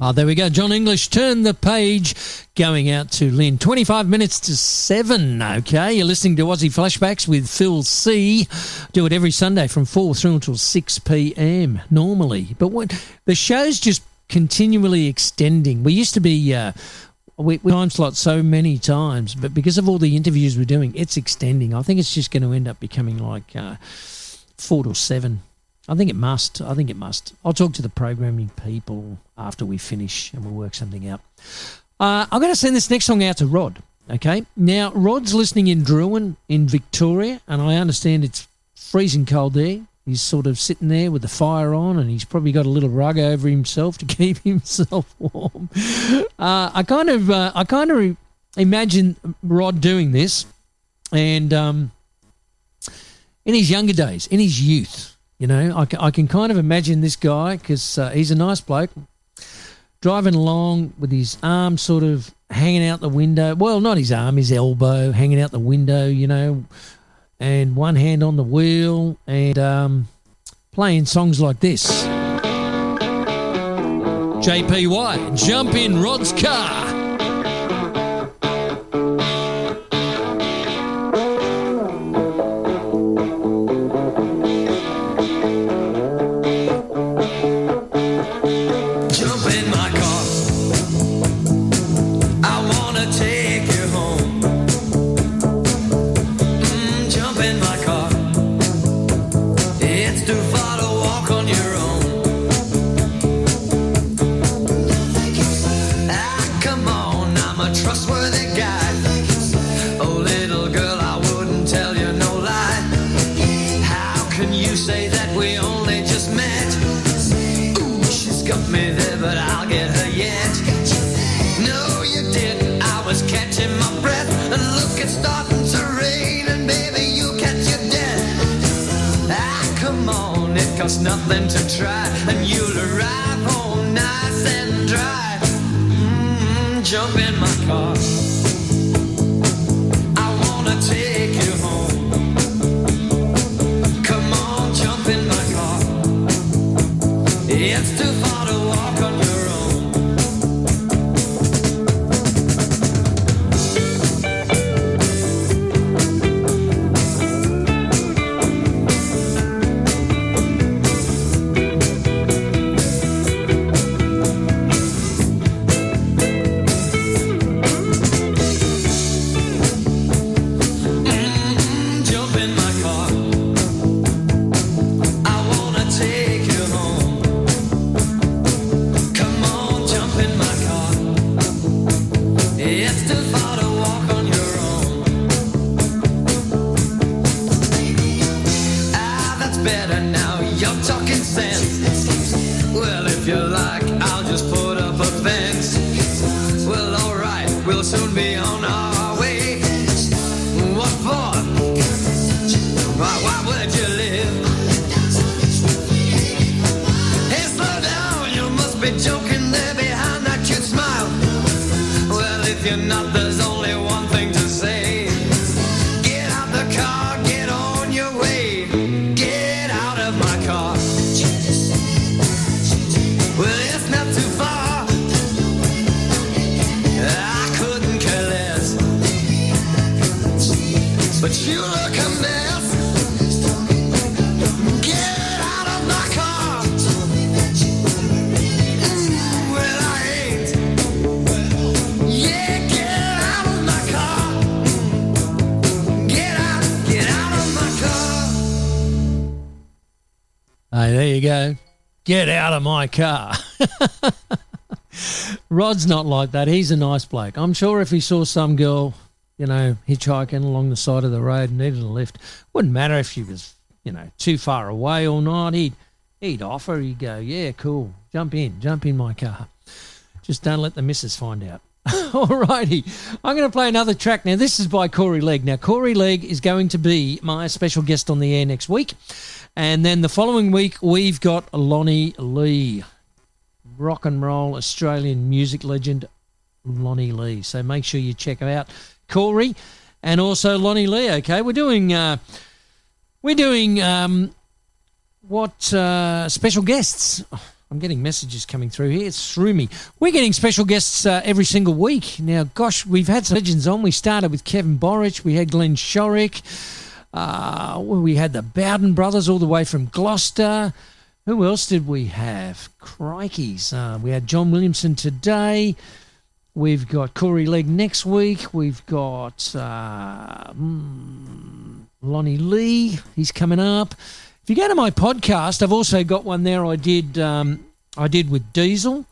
Oh, there we go. John English, turn the page. Going out to Lynn. 25 minutes to 7. Okay. You're listening to Aussie Flashbacks with Phil C. Do it every Sunday from 4 through until 6 p.m. normally. But the show's just continually extending. We used to be. Uh, we, we time slot so many times, but because of all the interviews we're doing, it's extending. I think it's just going to end up becoming like uh, four to seven. I think it must. I think it must. I'll talk to the programming people after we finish and we'll work something out. Uh, I'm going to send this next song out to Rod. Okay. Now, Rod's listening in Drouin in Victoria, and I understand it's freezing cold there. He's sort of sitting there with the fire on, and he's probably got a little rug over himself to keep himself warm. Uh, I kind of, uh, I kind of re- imagine Rod doing this, and um, in his younger days, in his youth, you know, I, ca- I can kind of imagine this guy because uh, he's a nice bloke driving along with his arm sort of hanging out the window. Well, not his arm, his elbow hanging out the window, you know, and one hand on the wheel and um, playing songs like this. JPY, jump in Rod's car. Nothing to try, and you'll arrive home nice and dry. Mm, jump in my car. you're not go. Get out of my car. Rod's not like that. He's a nice bloke. I'm sure if he saw some girl, you know, hitchhiking along the side of the road and needed a lift, wouldn't matter if she was, you know, too far away or not. He'd he'd offer. He'd go, yeah, cool, jump in, jump in my car. Just don't let the missus find out. Alrighty, I'm going to play another track now. This is by Corey Legge. Now, Corey Legge is going to be my special guest on the air next week. And then the following week, we've got Lonnie Lee, rock and roll Australian music legend Lonnie Lee. So make sure you check him out, Corey, and also Lonnie Lee. Okay, we're doing uh, we're doing um, what uh, special guests. I'm getting messages coming through here. It's through me. We're getting special guests uh, every single week. Now, gosh, we've had some legends on. We started with Kevin Borich. We had Glenn Shorrock. Uh, we had the Bowden brothers all the way from Gloucester. Who else did we have? Crikeys. Uh, we had John Williamson today. We've got Corey Legge next week. We've got uh, mm, Lonnie Lee. He's coming up. If you go to my podcast, I've also got one there. I did. Um, I did with Diesel,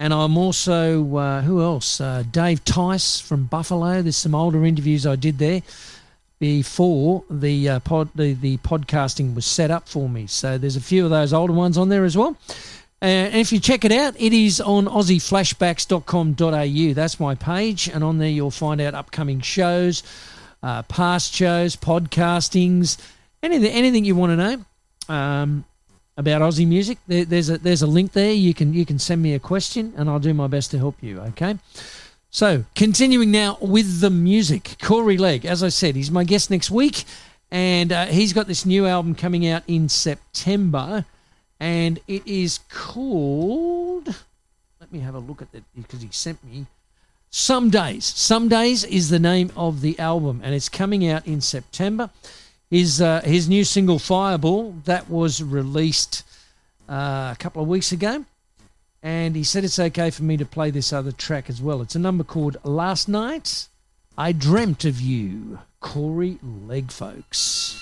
and I'm also uh, who else? Uh, Dave Tice from Buffalo. There's some older interviews I did there before the uh, pod the, the podcasting was set up for me. So there's a few of those older ones on there as well. Uh, and if you check it out, it is on aussieflashbacks.com.au. That's my page, and on there you'll find out upcoming shows, uh, past shows, podcastings, anything anything you want to know um, about Aussie music. There, there's a there's a link there. You can you can send me a question, and I'll do my best to help you. Okay. So, continuing now with the music. Corey Legge, as I said, he's my guest next week, and uh, he's got this new album coming out in September, and it is called. Let me have a look at it because he sent me. Some Days. Some Days is the name of the album, and it's coming out in September. His, uh, his new single, Fireball, that was released uh, a couple of weeks ago and he said it's okay for me to play this other track as well. It's a number called Last Night I Dreamt of You. Corey Legge,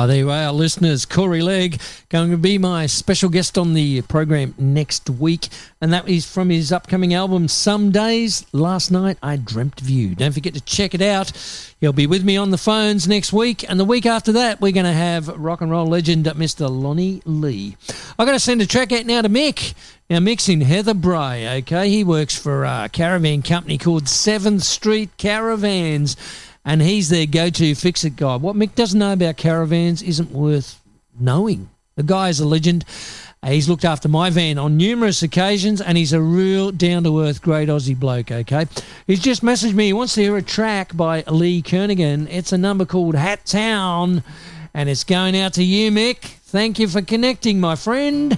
Oh, there you are, listeners. Corey Legge going to be my special guest on the program next week, and that is from his upcoming album, Some Days. Last night I dreamt of you. Don't forget to check it out. He'll be with me on the phones next week, and the week after that, we're going to have rock and roll legend Mr. Lonnie Lee. i got to send a track out now to Mick. Now, Mick's in Heatherbrae, okay? He works for a caravan company called 7th Street Caravans and he's their go-to fix-it guy. What Mick doesn't know about caravans isn't worth knowing. The guy is a legend. He's looked after my van on numerous occasions, and he's a real down-to-earth, great Aussie bloke. Okay, he's just messaged me. He wants to hear a track by Lee Kernaghan. It's a number called Hat Town, and it's going out to you, Mick. Thank you for connecting, my friend.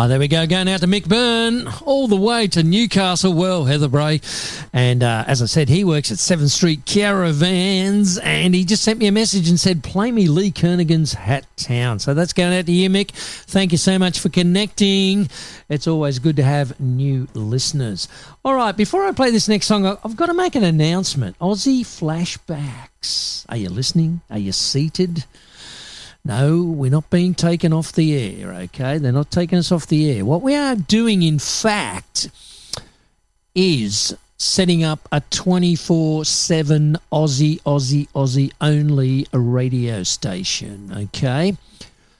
Ah, there we go. Going out to Mick Byrne, all the way to Newcastle. Well, Heatherbrae. And uh, as I said, he works at 7th Street Caravans. And he just sent me a message and said, play me Lee Kernaghan's Hat Town. So that's going out to you, Mick. Thank you so much for connecting. It's always good to have new listeners. All right, before I play this next song, I've got to make an announcement. Aussie flashbacks. Are you listening? Are you seated? No, we're not being taken off the air, okay? They're not taking us off the air. What we are doing, in fact, is setting up a 24 7 Aussie, Aussie, Aussie only radio station, okay?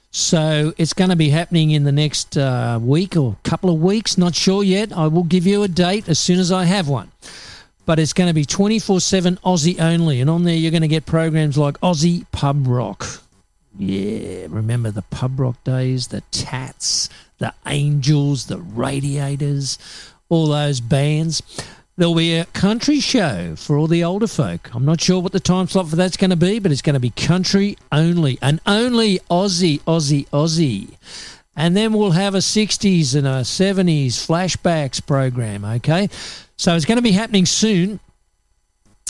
So it's going to be happening in the next uh, week or couple of weeks, not sure yet. I will give you a date as soon as I have one. But it's going to be 24 7 Aussie only. And on there, you're going to get programs like Aussie Pub Rock. Yeah, remember the pub rock days, the Tats, the Angels, the Radiators, all those bands. There'll be a country show for all the older folk. I'm not sure what the time slot for that's going to be, but it's going to be country only and only Aussie, Aussie, Aussie. And then we'll have a 60s and a 70s flashbacks program, okay? So it's going to be happening soon.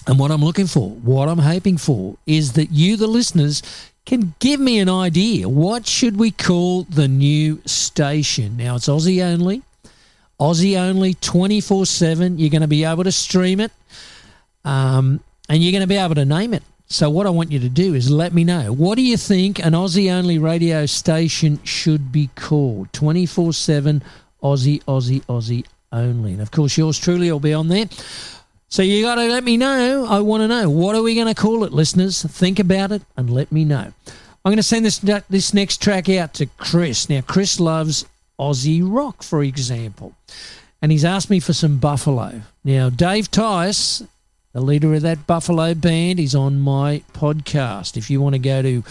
And what I'm looking for, what I'm hoping for, is that you, the listeners, can give me an idea. What should we call the new station? Now, it's Aussie only. Aussie only 24 7. You're going to be able to stream it um, and you're going to be able to name it. So, what I want you to do is let me know. What do you think an Aussie only radio station should be called? 24 7 Aussie, Aussie, Aussie only. And of course, yours truly will be on there. So you got to let me know. I want to know what are we going to call it, listeners? Think about it and let me know. I'm going to send this this next track out to Chris. Now, Chris loves Aussie rock, for example, and he's asked me for some Buffalo. Now, Dave Tice, the leader of that Buffalo band, is on my podcast. If you want to go to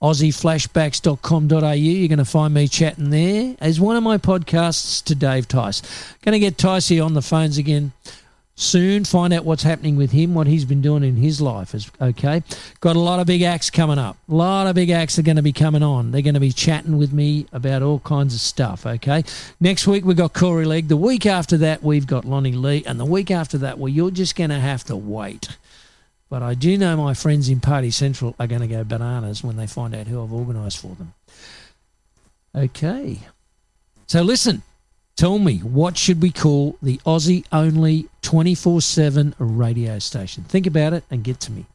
aussieflashbacks.com.au. You're going to find me chatting there as one of my podcasts to Dave Tice. Going to get Ticey on the phones again soon. Find out what's happening with him, what he's been doing in his life. Is okay. Got a lot of big acts coming up. A lot of big acts are going to be coming on. They're going to be chatting with me about all kinds of stuff. Okay. Next week we've got Corey Legge. The week after that we've got Lonnie Lee, and the week after that, well, you're just going to have to wait. But I do know my friends in Party Central are going to go bananas when they find out who I've organised for them. Okay. So listen, tell me, what should we call the Aussie only 24 7 radio station? Think about it and get to me.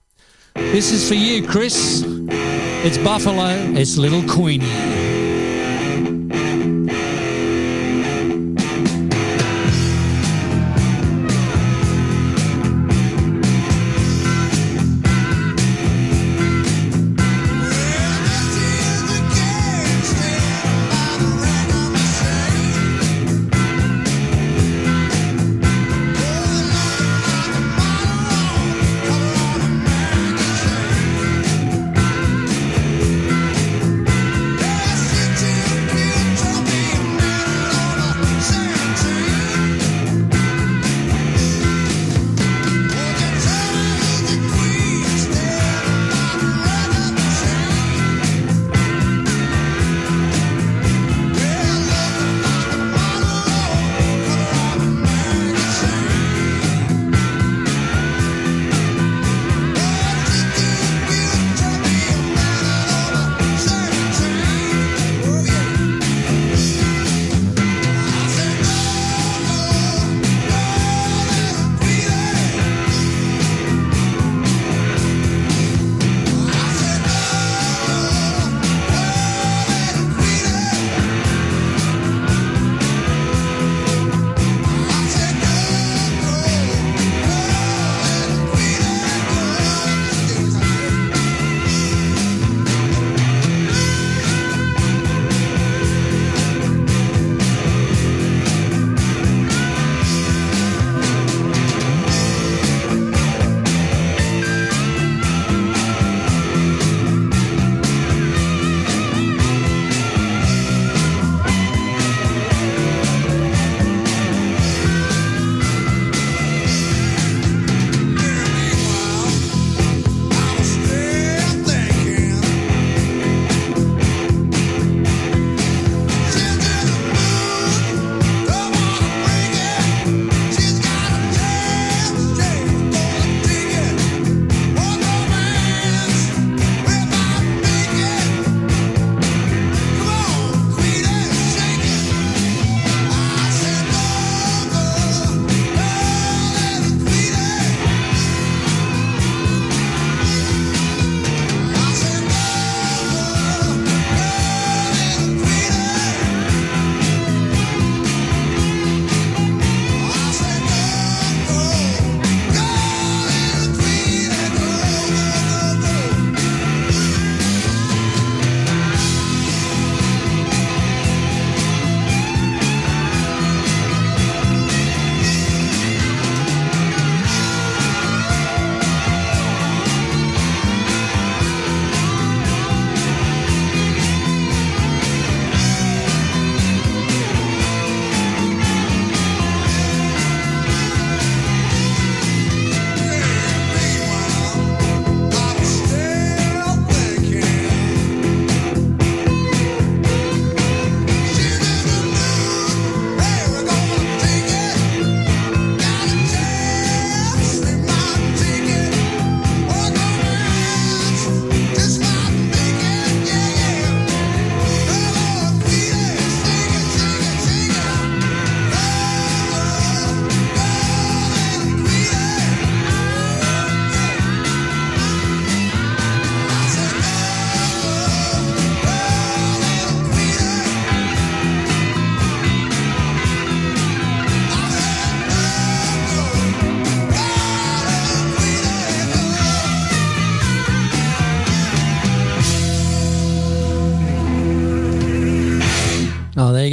This is for you, Chris. It's Buffalo, it's Little Queenie.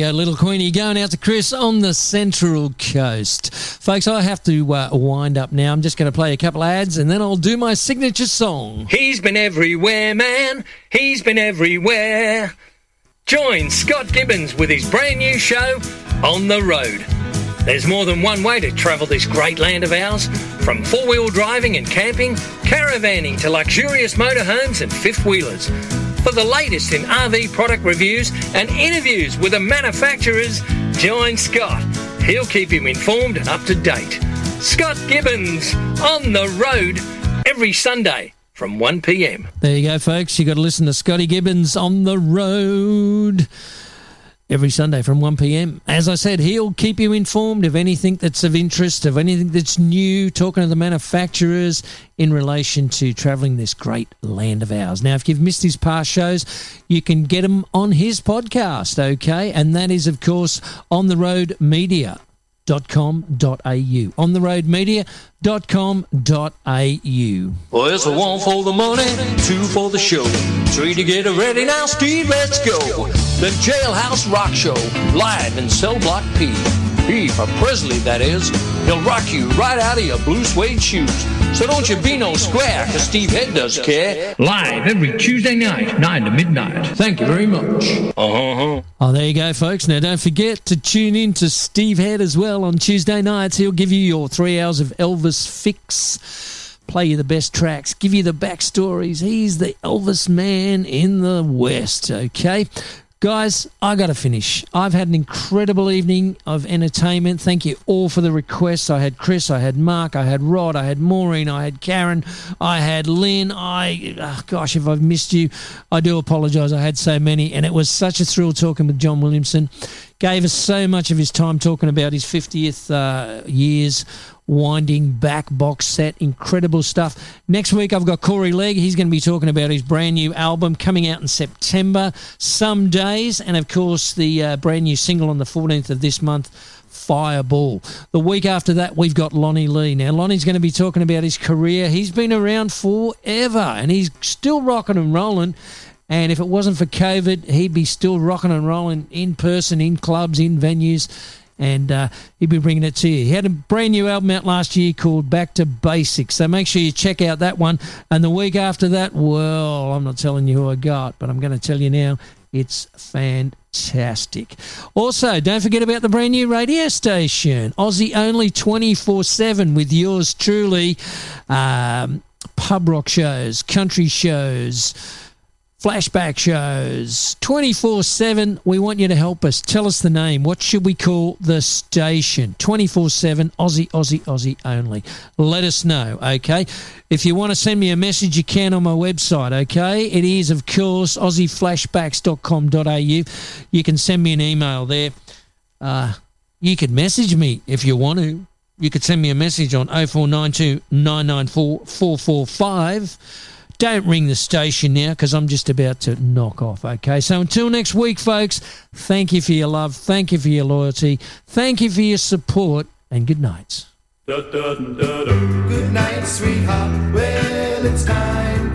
Go, little Queenie going out to Chris on the Central Coast. Folks, I have to uh, wind up now. I'm just going to play a couple ads and then I'll do my signature song. He's been everywhere, man. He's been everywhere. Join Scott Gibbons with his brand new show, On the Road. There's more than one way to travel this great land of ours, from four wheel driving and camping, caravanning to luxurious motorhomes and fifth wheelers. For the latest in RV product reviews and interviews with the manufacturers, join Scott. He'll keep you informed and up to date. Scott Gibbons on the road every Sunday from 1 p.m. There you go, folks. You've got to listen to Scotty Gibbons on the road every Sunday from 1 p.m. As I said, he'll keep you informed of anything that's of interest, of anything that's new, talking to the manufacturers in relation to travelling this great land of ours. Now, if you've missed his past shows, you can get them on his podcast, okay? And that is, of course, On the Road Media on the road media.com.au. Well, it's a one for the money, two for the show, three to get it ready. Now, Steve, let's go. The Jailhouse Rock Show, live in Cell Block P. P for Presley, that is. He'll rock you right out of your blue suede shoes. So don't you be no square, cause Steve Head does care. Live every Tuesday night, 9 to midnight. Thank you very much. Uh-huh. Oh, there you go, folks. Now, don't forget to tune in to Steve Head as well on Tuesday nights. He'll give you your three hours of Elvis fix, play you the best tracks, give you the backstories. He's the Elvis man in the West, okay? Guys, I got to finish. I've had an incredible evening of entertainment. Thank you all for the requests. I had Chris, I had Mark, I had Rod, I had Maureen, I had Karen, I had Lynn. I, oh gosh, if I've missed you, I do apologise. I had so many, and it was such a thrill talking with John Williamson. Gave us so much of his time talking about his 50th uh, years winding back box set. Incredible stuff. Next week, I've got Corey Legge. He's going to be talking about his brand new album coming out in September, Some Days, and of course, the uh, brand new single on the 14th of this month. Fireball. The week after that, we've got Lonnie Lee. Now, Lonnie's going to be talking about his career. He's been around forever and he's still rocking and rolling. And if it wasn't for COVID, he'd be still rocking and rolling in person, in clubs, in venues and uh, he'd be bringing it to you. He had a brand new album out last year called Back to Basics, so make sure you check out that one. And the week after that, well, I'm not telling you who I got, but I'm going to tell you now. It's fantastic. Also, don't forget about the brand new radio station, Aussie only 24 7 with yours truly. Um, pub rock shows, country shows, flashback shows. 24 7 we want you to help us. Tell us the name. What should we call the station? 24 7 aussie aussie aussie only. Let us know okay? If you want to send me a message you can on my website okay? It is of course aussieflashbacks.com.au you can send me an email there. Uh, you could message me if you want to. You could send me a message on 0492 994 445 don't ring the station now because I'm just about to knock off. Okay, so until next week, folks, thank you for your love, thank you for your loyalty, thank you for your support, and good nights. Good night, sweetheart. Well, it's time